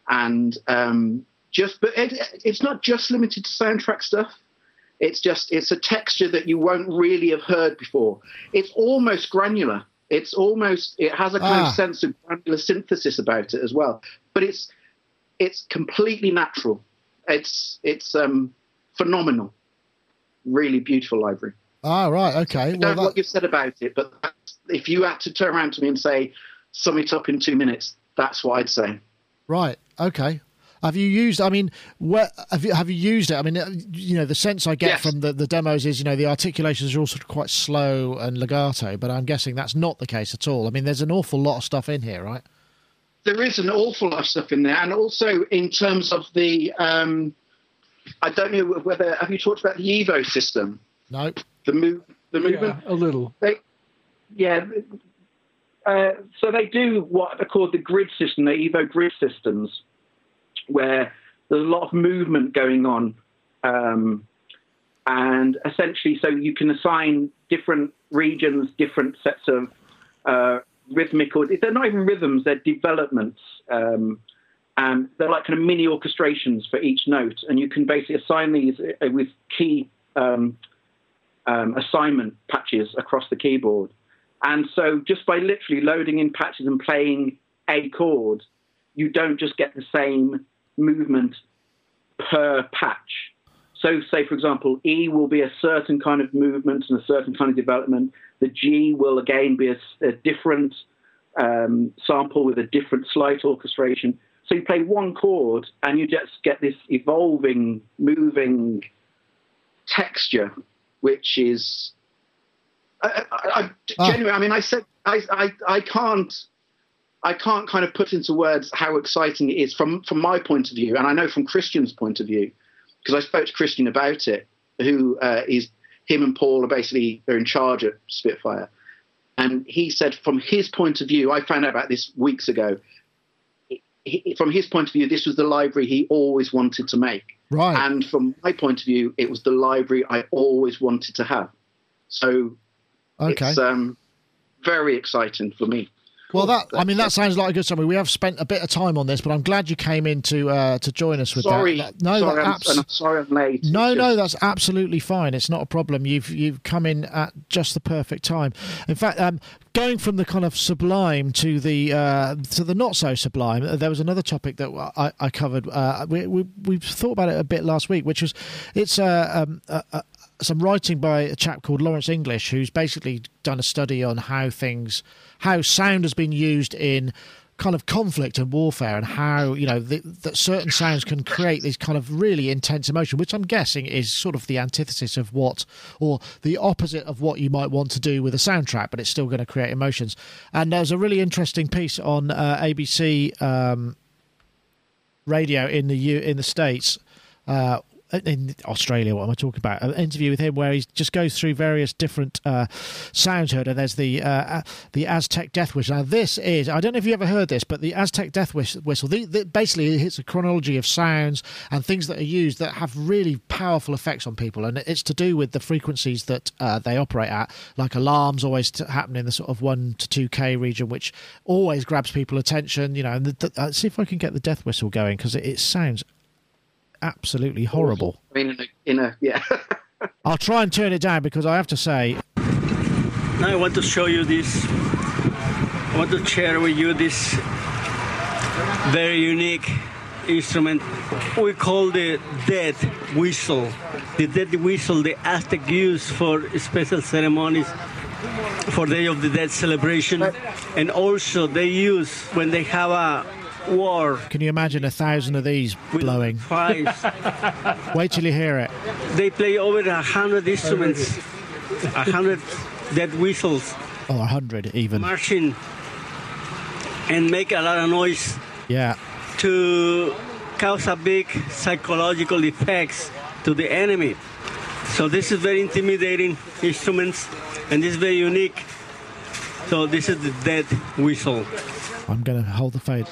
and um, just but it, it's not just limited to soundtrack stuff. It's just it's a texture that you won't really have heard before. It's almost granular. It's almost it has a kind Ah. of sense of granular synthesis about it as well. But it's it's completely natural. It's it's um, phenomenal. Really beautiful library. Ah, right. Okay. I Well, know what you've said about it, but if you had to turn around to me and say, sum it up in two minutes, that's what I'd say. Right. Okay. Have you used? I mean, where have you have you used it? I mean, uh, you know, the sense I get Yes. from the, the demos is, you know, the articulations are all sort of quite slow and legato, but I'm guessing that's not the case at all. I mean, there's an awful lot of stuff in here, right? there is an awful lot of stuff in there, and also in terms of the, um, I don't know whether have you talked about the Evo system, No. the move, the Yeah, movement. a little. They, yeah. Uh, so they do what are called the grid system, the Evo grid systems, where there's a lot of movement going on, um, and essentially, so you can assign different regions, different sets of uh, rhythmical. They're not even rhythms; they're developments, um, and they're like kind of mini orchestrations for each note, and you can basically assign these uh, with key um, um, assignment patches across the keyboard. And so, just by literally loading in patches and playing a chord, you don't just get the same movement per patch. So, say for example, E will be a certain kind of movement and a certain kind of development. The G will again be a, a different um, sample with a different slight orchestration. So you play one chord and you just get this evolving, moving texture, which is I, I, I, Ah. genuinely. I mean, I said I, I, I can't. I can't kind of put into words how exciting it is from from my point of view, and I know from Christian's point of view, because I spoke to Christian about it, who uh, is him and Paul are basically they're in charge at Spitfire, and he said from his point of view, I found out about this weeks ago. He, from his point of view, this was the library he always wanted to make, Right. and from my point of view, it was the library I always wanted to have. So okay. it's um, very exciting for me. Well, that I mean, that sounds like a good summary. We have spent a bit of time on this, but I'm glad you came in to uh, to join us with sorry, that. No, sorry, that abs- I'm sorry I'm late. no, It's no, that's absolutely fine. It's not a problem. You've you've come in at just the perfect time. In fact, um, going from the kind of sublime to the uh, to the not so sublime, uh, there was another topic that I, I covered. Uh, we, we we thought about it a bit last week, which was it's uh, um, uh, some writing by a chap called Lawrence English, who's basically done a study on how things, how sound has been used in kind of conflict and warfare, and how you know the, that certain sounds can create these kind of really intense emotion, which I'm guessing is sort of the antithesis of what, or the opposite of what you might want to do with a soundtrack, but it's still going to create emotions. And there's a really interesting piece on uh, ABC um, radio in the U in the states. Uh, in Australia, what am I talking about? An interview with him where he just goes through various different uh, sounds heard, and there's the uh, the Aztec death whistle. Now, this is I don't know if you ever heard this, but the Aztec death whistle the, the, basically it's a chronology of sounds and things that are used that have really powerful effects on people, and it's to do with the frequencies that uh, they operate at. Like alarms always t- happen in the sort of one to two k region, which always grabs people attention. You know, and the, the, uh, see if I can get the death whistle going because it, it sounds absolutely horrible. I mean, in a, in a yeah. I'll try and turn it down because I have to say, Now I want to show you this. I want to share with you this very unique instrument we call the dead whistle. The dead whistle the Aztec use for special ceremonies for Day of the Dead celebration and also they use when they have a war can you imagine a thousand of these with blowing? fires. Wait till you hear it. they play over a hundred instruments, a hundred dead whistles. Oh, a hundred even. marching and make a lot of noise Yeah. to cause a big psychological effects to the enemy. So this is very intimidating instruments and this is very unique. So this is the dead whistle. I'm to hold the fade.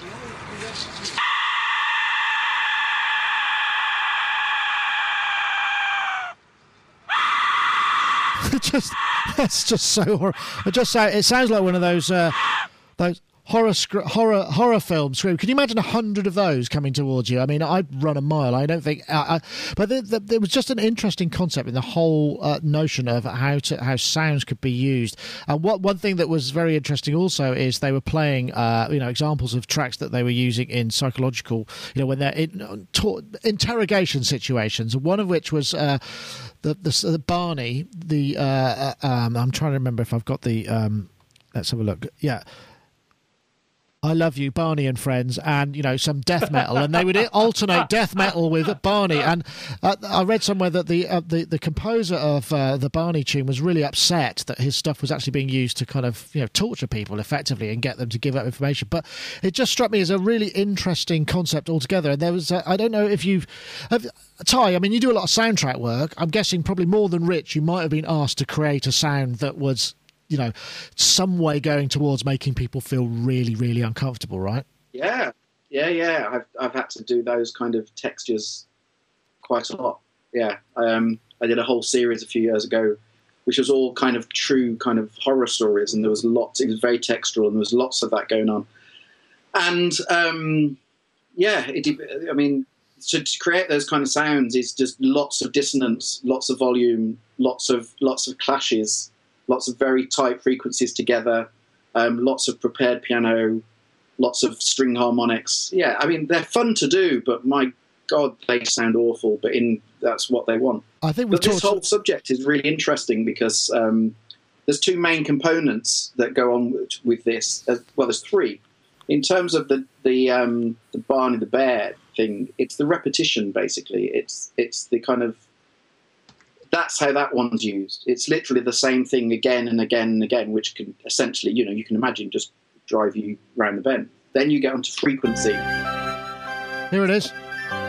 Just that's just so hor- it just it sounds like one of those uh, those horror horror horror film scream. Can you imagine a hundred of those coming towards you? I mean, I'd run a mile. I don't think, uh, I, but there, there, was just an interesting concept in the whole uh, notion of how to how sounds could be used. And what one thing that was very interesting also is they were playing, uh, you know, examples of tracks that they were using in psychological, you know, when they're in ta- interrogation situations. One of which was. Uh, the, the, the Barney, the uh, uh, um, I'm trying to remember if I've got the um, let's have a look. Yeah, I love you, Barney and friends, and you know some death metal, and they would alternate death metal with Barney. And uh, I read somewhere that the uh, the, the composer of uh, the Barney tune was really upset that his stuff was actually being used to kind of you know torture people effectively and get them to give up information. But it just struck me as a really interesting concept altogether. And there was uh, I don't know if you've have, Ty. I mean, you do a lot of soundtrack work. I'm guessing probably more than Rich. You might have been asked to create a sound that was you know, some way going towards making people feel really, really uncomfortable, right? Yeah, yeah, yeah. I've I've had to do those kind of textures quite a lot. Yeah, um, I did a whole series a few years ago, which was all kind of true kind of horror stories, and there was lots. It was very textural, and there was lots of that going on. And um, yeah, it, I mean, to, to create those kind of sounds is just lots of dissonance, lots of volume, lots of lots of clashes lots of very tight frequencies together, um, lots of prepared piano, lots of string harmonics. Yeah, I mean they're fun to do, but my God, they sound awful. But in that's what they want. I think but this whole subject is really interesting because um, there's two main components that go on with, with this. Uh, well, there's three. In terms of the the um, the Barney the Bear thing, it's the repetition basically. It's it's the kind of that's how that one's used. It's literally the same thing again and again and again, which can essentially, you know, you can imagine just drive you round the bend. Then you get onto frequency. Here it is.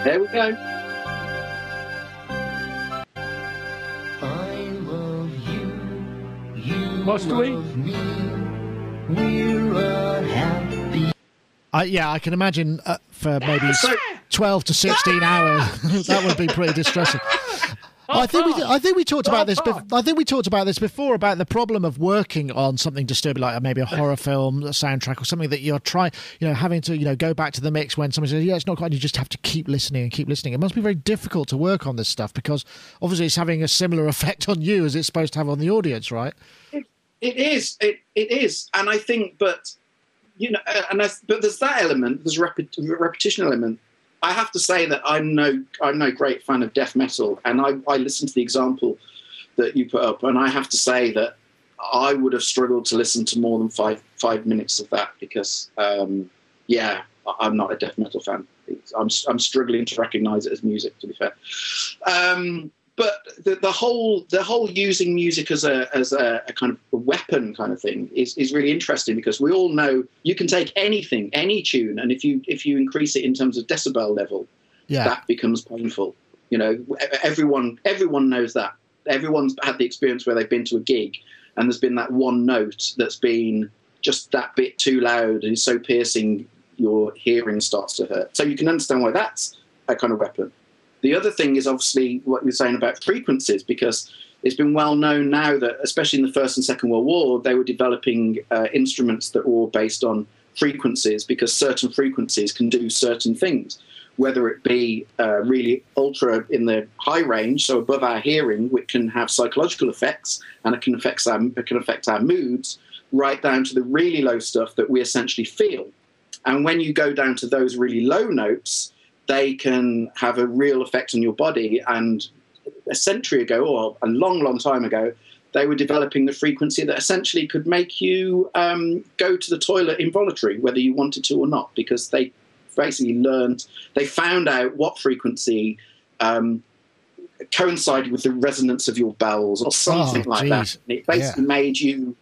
There we go. I love you. You Must we? Me. Uh, yeah, I can imagine uh, for maybe so, 12 to 16 hours. that would be pretty distressing. Oh, I think we I think we talked oh, about this. I think we talked about this before about the problem of working on something disturbing, like maybe a horror film, a soundtrack, or something that you're trying, you know, having to you know go back to the mix when somebody says, "Yeah, it's not quite." You just have to keep listening and keep listening. It must be very difficult to work on this stuff because obviously it's having a similar effect on you as it's supposed to have on the audience, right? it, it is. It it is, and I think, but you know, uh, and I, but there's that element. There's a repetition element I have to say that I'm no I'm no great fan of death metal, and I, I listened to the example that you put up, and I have to say that I would have struggled to listen to more than five five minutes of that because, um, yeah, I'm not a death metal fan. I'm I'm struggling to recognise it as music. To be fair, um, but the, the whole the whole using music as a as a, a, kind of a weapon kind of thing is, is really interesting because we all know you can take anything any tune and if you if you increase it in terms of decibel level yeah. that becomes painful. You know everyone everyone knows that. Everyone's had the experience where they've been to a gig and there's been that one note that's been just that bit too loud and so piercing your hearing starts to hurt. So you can understand why that's a kind of weapon the other thing is obviously what you're saying about frequencies, because it's been well known now that, especially in the First and Second World War, they were developing uh, instruments that were all based on frequencies because certain frequencies can do certain things, whether it be uh, really ultra in the high range, so above our hearing, which can have psychological effects and it can affect our, it can affect our moods, right down to the really low stuff that we essentially feel. And when you go down to those really low notes, they can have a real effect on your body. And a century ago, or a long, long time ago, they were developing the frequency that essentially could make you um, go to the toilet involuntary, whether you wanted to or not, because they basically learned, they found out what frequency um, coincided with the resonance of your bells or something oh, like geez. that. And it basically yeah. made you,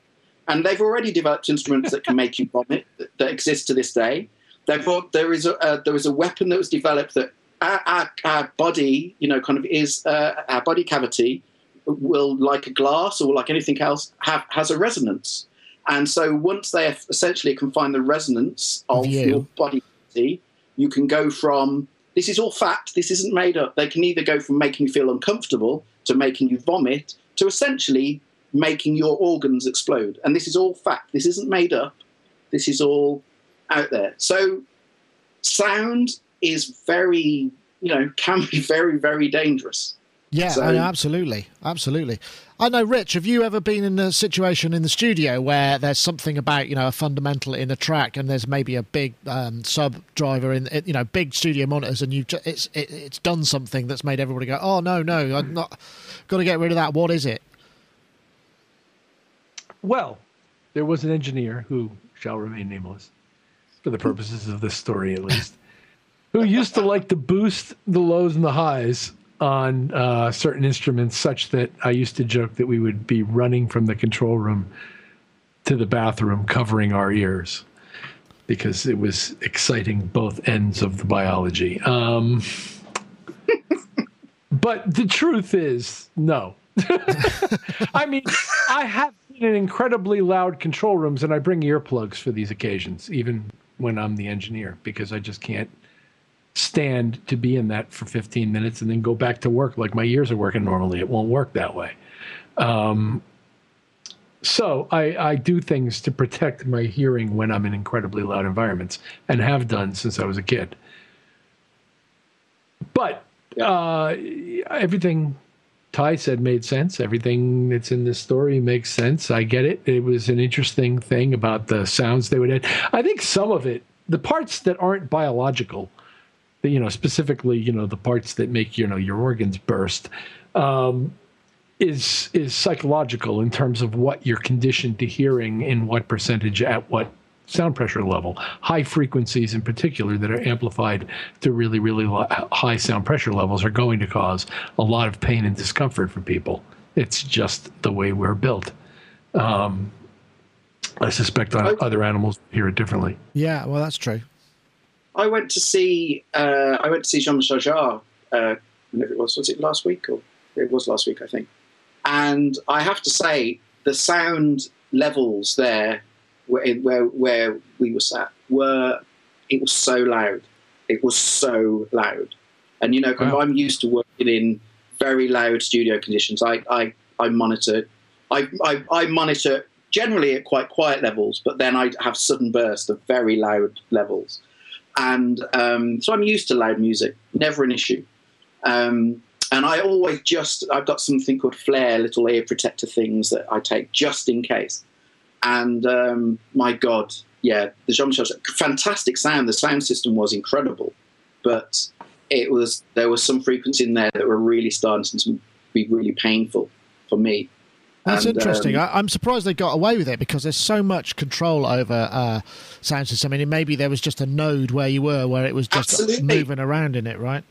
and they've already developed instruments that can make you vomit that, that exist to this day. Therefore, there is a uh, there is a weapon that was developed that our, our, our body, you know, kind of is uh, our body cavity will, like a glass or like anything else, have has a resonance. And so once they essentially can find the resonance of you. your body cavity, you can go from this is all fact, this isn't made up. They can either go from making you feel uncomfortable to making you vomit to essentially making your organs explode. And this is all fact. This isn't made up. This is all out there. So sound is very, you know, can be very, very dangerous. Yeah, so, absolutely, absolutely. I know, Rich. Have you ever been in a situation in the studio where there's something about you know a fundamental in a track, and there's maybe a big um, sub driver in you know big studio monitors, and you it's it, it's done something that's made everybody go, oh no, no, I'm not got to get rid of that. What is it? Well, there was an engineer who shall remain nameless for the purposes of this story at least, who used to like to boost the lows and the highs on uh, certain instruments, such that I used to joke that we would be running from the control room to the bathroom, covering our ears, because it was exciting both ends of the biology. Um, but the truth is, no. I mean, I have been in incredibly loud control rooms, and I bring earplugs for these occasions, even when I'm the engineer, because I just can't stand to be in that for 15 minutes and then go back to work like my ears are working normally. It won't work that way. Um, so I, I do things to protect my hearing when I'm in incredibly loud environments and have done since I was a kid. But uh, everything Ty said made sense. Everything that's in this story makes sense. I get it. It was an interesting thing about the sounds they would add. I think some of it, the parts that aren't biological, you know, specifically, you know, the parts that make you know your organs burst, um, is is psychological in terms of what you're conditioned to hearing in what percentage at what sound pressure level. High frequencies, in particular, that are amplified to really, really high sound pressure levels, are going to cause a lot of pain and discomfort for people. It's just the way we're built. Um, I suspect other animals hear it differently. Yeah, well, that's true. I went to see uh, I went to see Jean Michel Jarre. Uh, it was was it last week or it was last week I think. And I have to say the sound levels there where where, where we were sat were it was so loud. It was so loud. And you know, wow. I'm used to working in very loud studio conditions. I I, I monitor I, I, I monitor generally at quite quiet levels, but then I have sudden bursts of very loud levels and um, so I'm used to loud music, never an issue. Um, and I always just I've got something called Flare, little ear protector things that I take just in case. And um, my God, yeah, the Jean Michel, fantastic sound. The sound system was incredible, but it was there was some frequency in there that were really starting to be really painful for me. That's and, interesting. Um, I, am surprised they got away with it because there's so much control over uh, sound system. I mean, maybe there was just a node where you were, where it was just absolutely. moving around in it, right?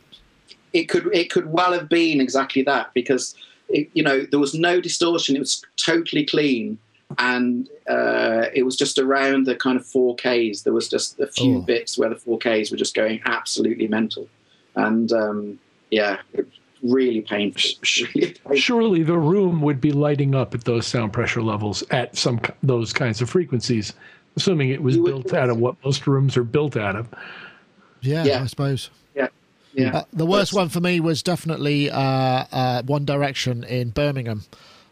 It could it could well have been exactly that because it, you know there was no distortion. It was totally clean, and uh, it was just around the kind of 4Ks. There was just a few oh. bits where the 4Ks were just going absolutely mental, and um, yeah, it, really painful. really painful. Surely the room would be lighting up at those sound pressure levels at some those kinds of frequencies, assuming it was you built would, out of what most rooms are built out of. Yeah, yeah. I suppose. Yeah. Yeah. Uh, the worst one for me was definitely uh, uh, One Direction in Birmingham,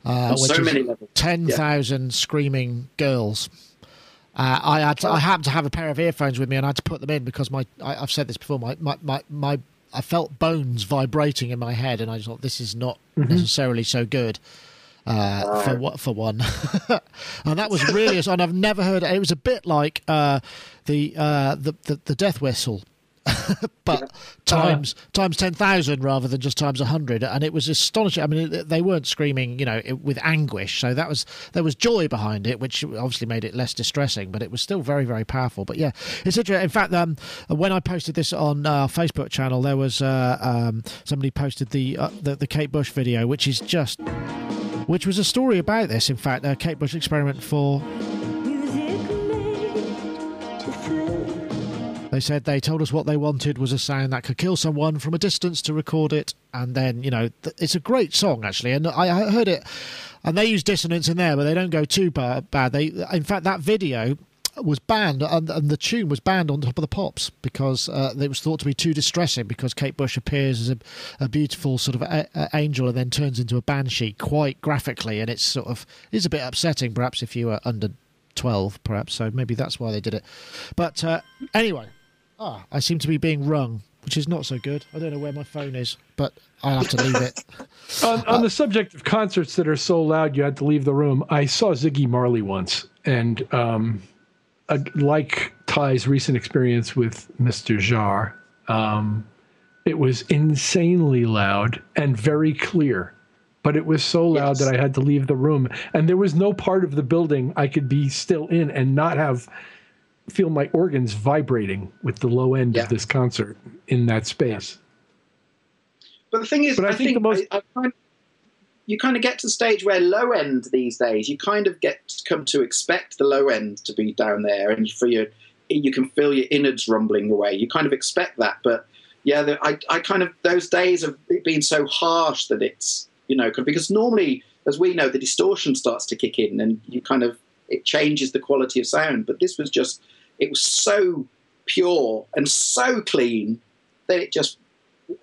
uh, so is ten thousand yeah. screaming girls. Uh, I had to, I happened to have a pair of earphones with me, and I had to put them in because my I, have said this before. My, my, my, my I felt bones vibrating in my head, and I thought this is not mm-hmm. necessarily so good. Uh, for what for one, and that was really, and I've never heard. It was a bit like uh, the, uh, the, the the death whistle but yeah. times uh, times ten thousand rather than just times a hundred, and it was astonishing. I mean, they weren't screaming, you know, with anguish. So that was there was joy behind it, which obviously made it less distressing, but it was still very very powerful. But yeah, it's interesting. In fact, um, when I posted this on our Facebook channel, there was uh, um, somebody posted the, uh, the the Kate Bush video, which is just which was a story about this. In fact, a Kate Bush experiment for They said they told us what they wanted was a sound that could kill someone from a distance to record it, and then you know th- it's a great song actually, and I heard it, and they use dissonance in there, but they don't go too bad. They, in fact, that video was banned and, and, the tune was banned on top of the pops because uh, it was thought to be too distressing because Kate Bush appears as a, a beautiful sort of a, a angel and then turns into a banshee quite graphically and it's sort of is a bit upsetting perhaps if you were under 12 perhaps so maybe that's why they did it but uh, anyway Ah, I seem to be being rung, which is not so good. I don't know where my phone is, but I'll have to leave it. on, on uh, the subject of concerts that are so loud you had to leave the room, I saw Ziggy Marley once, and um, uh, like Ty's recent experience with Mr. Jarre, um, it was insanely loud and very clear. But it was so loud yes. that I had to leave the room, and there was no part of the building I could be still in and not have feel my organs vibrating with the low end Yeah. of this concert in that space. But the thing is, But I I, think think, the most- I, I kind you kind of get to the stage where low end these days, you kind of get to come to expect the low end to be down there, and for your you can feel your innards rumbling away. You kind of expect that, but yeah, the, I I kind of those days have been so harsh that it's you know because normally, as we know, the distortion starts to kick in, and you kind of it changes the quality of sound. But this was just it was so pure and so clean that it just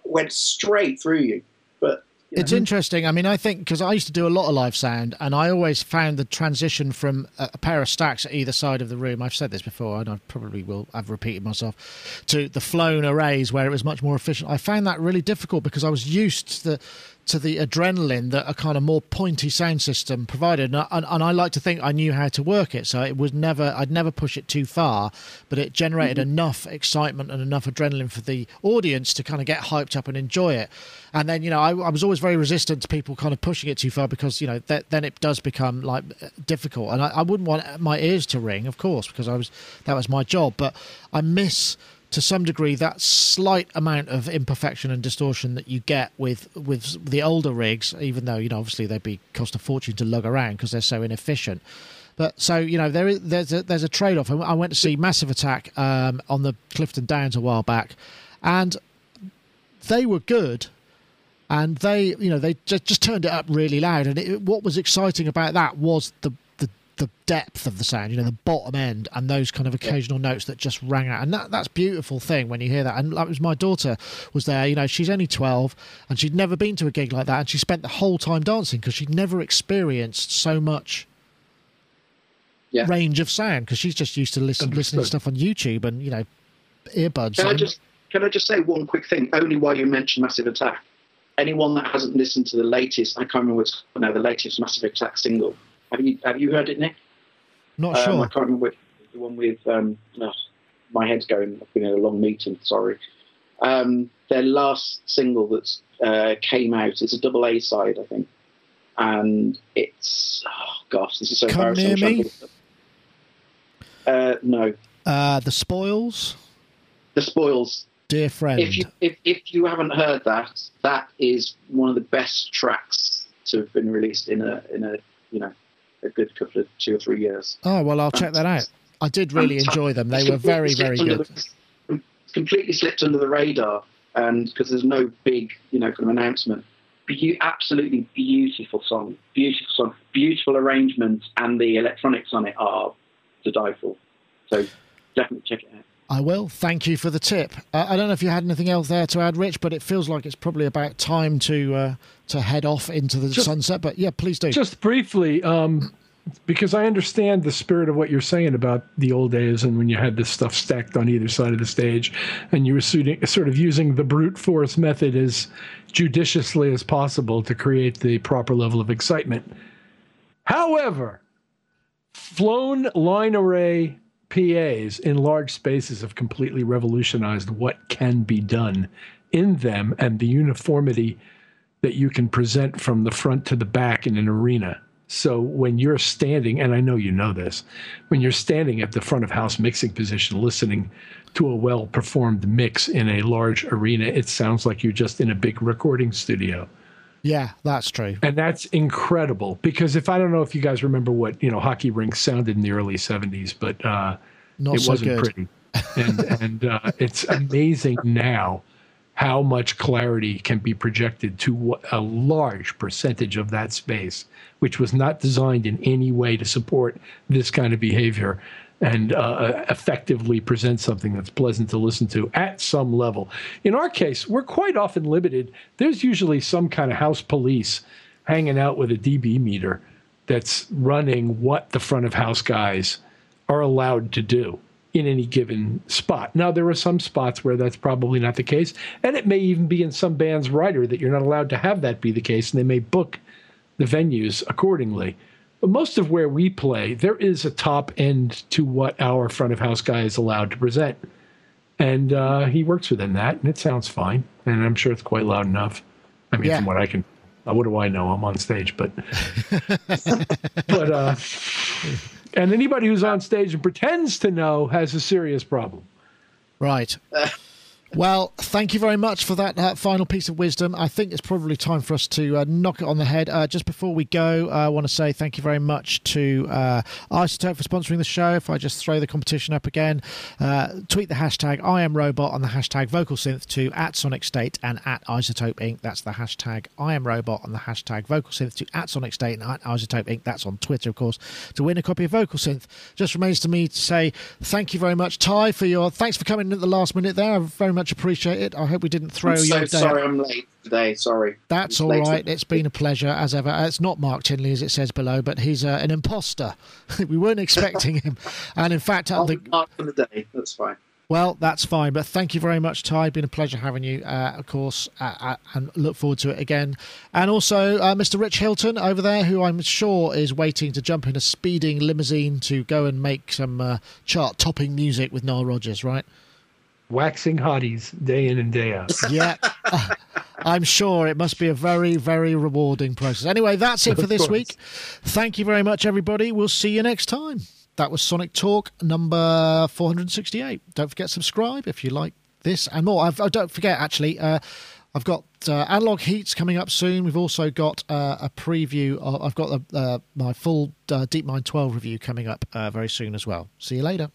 went straight through you. But you It's interesting. I mean, I think because I used to do a lot of live sound, and I always found the transition from a, a pair of stacks at either side of the room. I've said this before, and I probably will. I've repeated myself to the flown arrays where it was much more efficient. I found that really difficult because I was used to the to the adrenaline that a kind of more pointy sound system provided, and I, and, and I like to think I knew how to work it. So it was never, I'd never push it too far, but it generated mm-hmm. enough excitement and enough adrenaline for the audience to kind of get hyped up and enjoy it. And then, you know, I, I was always very resistant to people kind of pushing it too far because, you know, that, then it does become like difficult. And I, I wouldn't want my ears to ring, of course, because I was that was my job. But I miss to some degree that slight amount of imperfection and distortion that you get with with the older rigs, even though you know obviously they'd be cost a fortune to lug around because they're so inefficient. But so you know there is there's a there's a trade off. I went to see Massive Attack um, on the Clifton Downs a while back, and they were good. And they, you know, they just, just turned it up really loud. And it, what was exciting about that was the, the depth of the sound, you know, the bottom end, and those kind of occasional notes that just rang out. And that that's a beautiful thing when you hear that. And that was my daughter was there. You know, she's only twelve, and she'd never been to a gig like that, and she spent the whole time dancing because she'd never experienced so much Yeah. range of sound because she's just used to listen, listening to stuff on YouTube and you know earbuds. Can I just can I just say one quick thing? Only while you mention Massive Attack, anyone that hasn't listened to the latest, I can't remember what's no, the latest Massive Attack single. Have you have you heard it, Nick? not Um, sure. I can't remember the one with. Um, my head's going. I've been in a long meeting. Sorry. Um, their last single that uh, came out is a double A side, I think, and it's oh gosh, this is so Come embarrassing. Near Me? to look it up. Uh, no, Uh, the Spoils, the spoils. dear friend. If you if, if you haven't heard that, that is one of the best tracks to have been released in a in a you know a good couple of two or three years. oh well, I'll check that out. I did really enjoy them. They were very very good. the- completely slipped under the radar, and because there's no big, you know, kind of announcement. Be- absolutely beautiful song, beautiful song, beautiful arrangements, and the electronics on it are to die for. So definitely check it out. I will. Thank you for the tip. Uh, I don't know if you had anything else there to add, Rich, but it feels like it's probably about time to uh, to head off into the Just- sunset. But yeah, please do. Just briefly, um, because I understand the spirit of what you're saying about the old days and when you had this stuff stacked on either side of the stage and you were suiting, sort of using the brute force method as judiciously as possible to create the proper level of excitement. However, flown line array PAs in large spaces have completely revolutionized what can be done in them and the uniformity that you can present from the front to the back in an arena. So when you're standing, and I know you know this, when you're standing at the front of house mixing position listening to a well performed mix in a large arena, it sounds like you're just in a big recording studio. Yeah, that's true. And that's incredible because if I don't know if you guys remember what, you know, hockey rinks sounded in the early 70s, but uh, Not it so wasn't good. pretty. And and uh, it's amazing now how much clarity can be projected to a large percentage of that space, which was not designed in any way to support this kind of behavior and uh, effectively present something that's pleasant to listen to at some level. In our case, we're quite often limited. There's usually some kind of house police hanging out with a dB meter that's running what the front of house guys are allowed to do in any given spot. Now, there are some spots where that's probably not the case, and it may even be in some band's rider that you're not allowed to have that be the case, and they may book the venues accordingly. But most of where we play, there is a top end to what our front of house guy is allowed to present. And uh, he works within that, and it sounds fine. And I'm sure it's quite loud enough. I mean, Yeah. from what I can, what do I know? I'm on stage, but but uh, And anybody who's on stage and pretends to know has a serious problem. Right. Well, thank you very much for that uh, final piece of wisdom. I think it's probably time for us to uh, knock it on the head. Uh, just before we go, I want to say thank you very much to uh, iZotope for sponsoring the show. If I just throw the competition up again, uh, tweet the hashtag I am robot on the hashtag vocal synth to at Sonic State and at iZotope Inc. That's the hashtag I am robot on the hashtag vocal synth to at Sonic State and at iZotope Inc. That's on Twitter, of course, to win a copy of Vocal Synth. Just remains to me to say thank you very much, Ty, for your thanks for coming in at the last minute there. I very much appreciate it. I hope we didn't throw I'm your day. sorry I'm late today. Sorry. That's all right. today. It's been a pleasure as ever. It's not Mark Tinley as it says below, but he's uh, an imposter. we weren't expecting him, and in fact, uh, I'll the, mark for the day. That's fine. well, that's fine. But thank you very much, Ty. Been a pleasure having you, uh, of course, uh, uh, and look forward to it again. And also, uh, Mr. Rich Hilton over there, who I'm sure is waiting to jump in a speeding limousine to go and make some uh, chart-topping music with Nile Rodgers, right? Waxing hotties day in and day out. Yeah. I'm sure it must be a very, very rewarding process. Anyway, that's it for this week. Thank you very much, everybody. We'll see you next time. That was Sonic Talk number 468. Don't forget subscribe if you like this and more. I've, oh, don't forget, actually, uh, I've got uh, Analog Heats coming up soon. We've also got uh, a preview. Of, I've got uh, uh, my full uh, DeepMind 12 review coming up uh, very soon as well. See you later.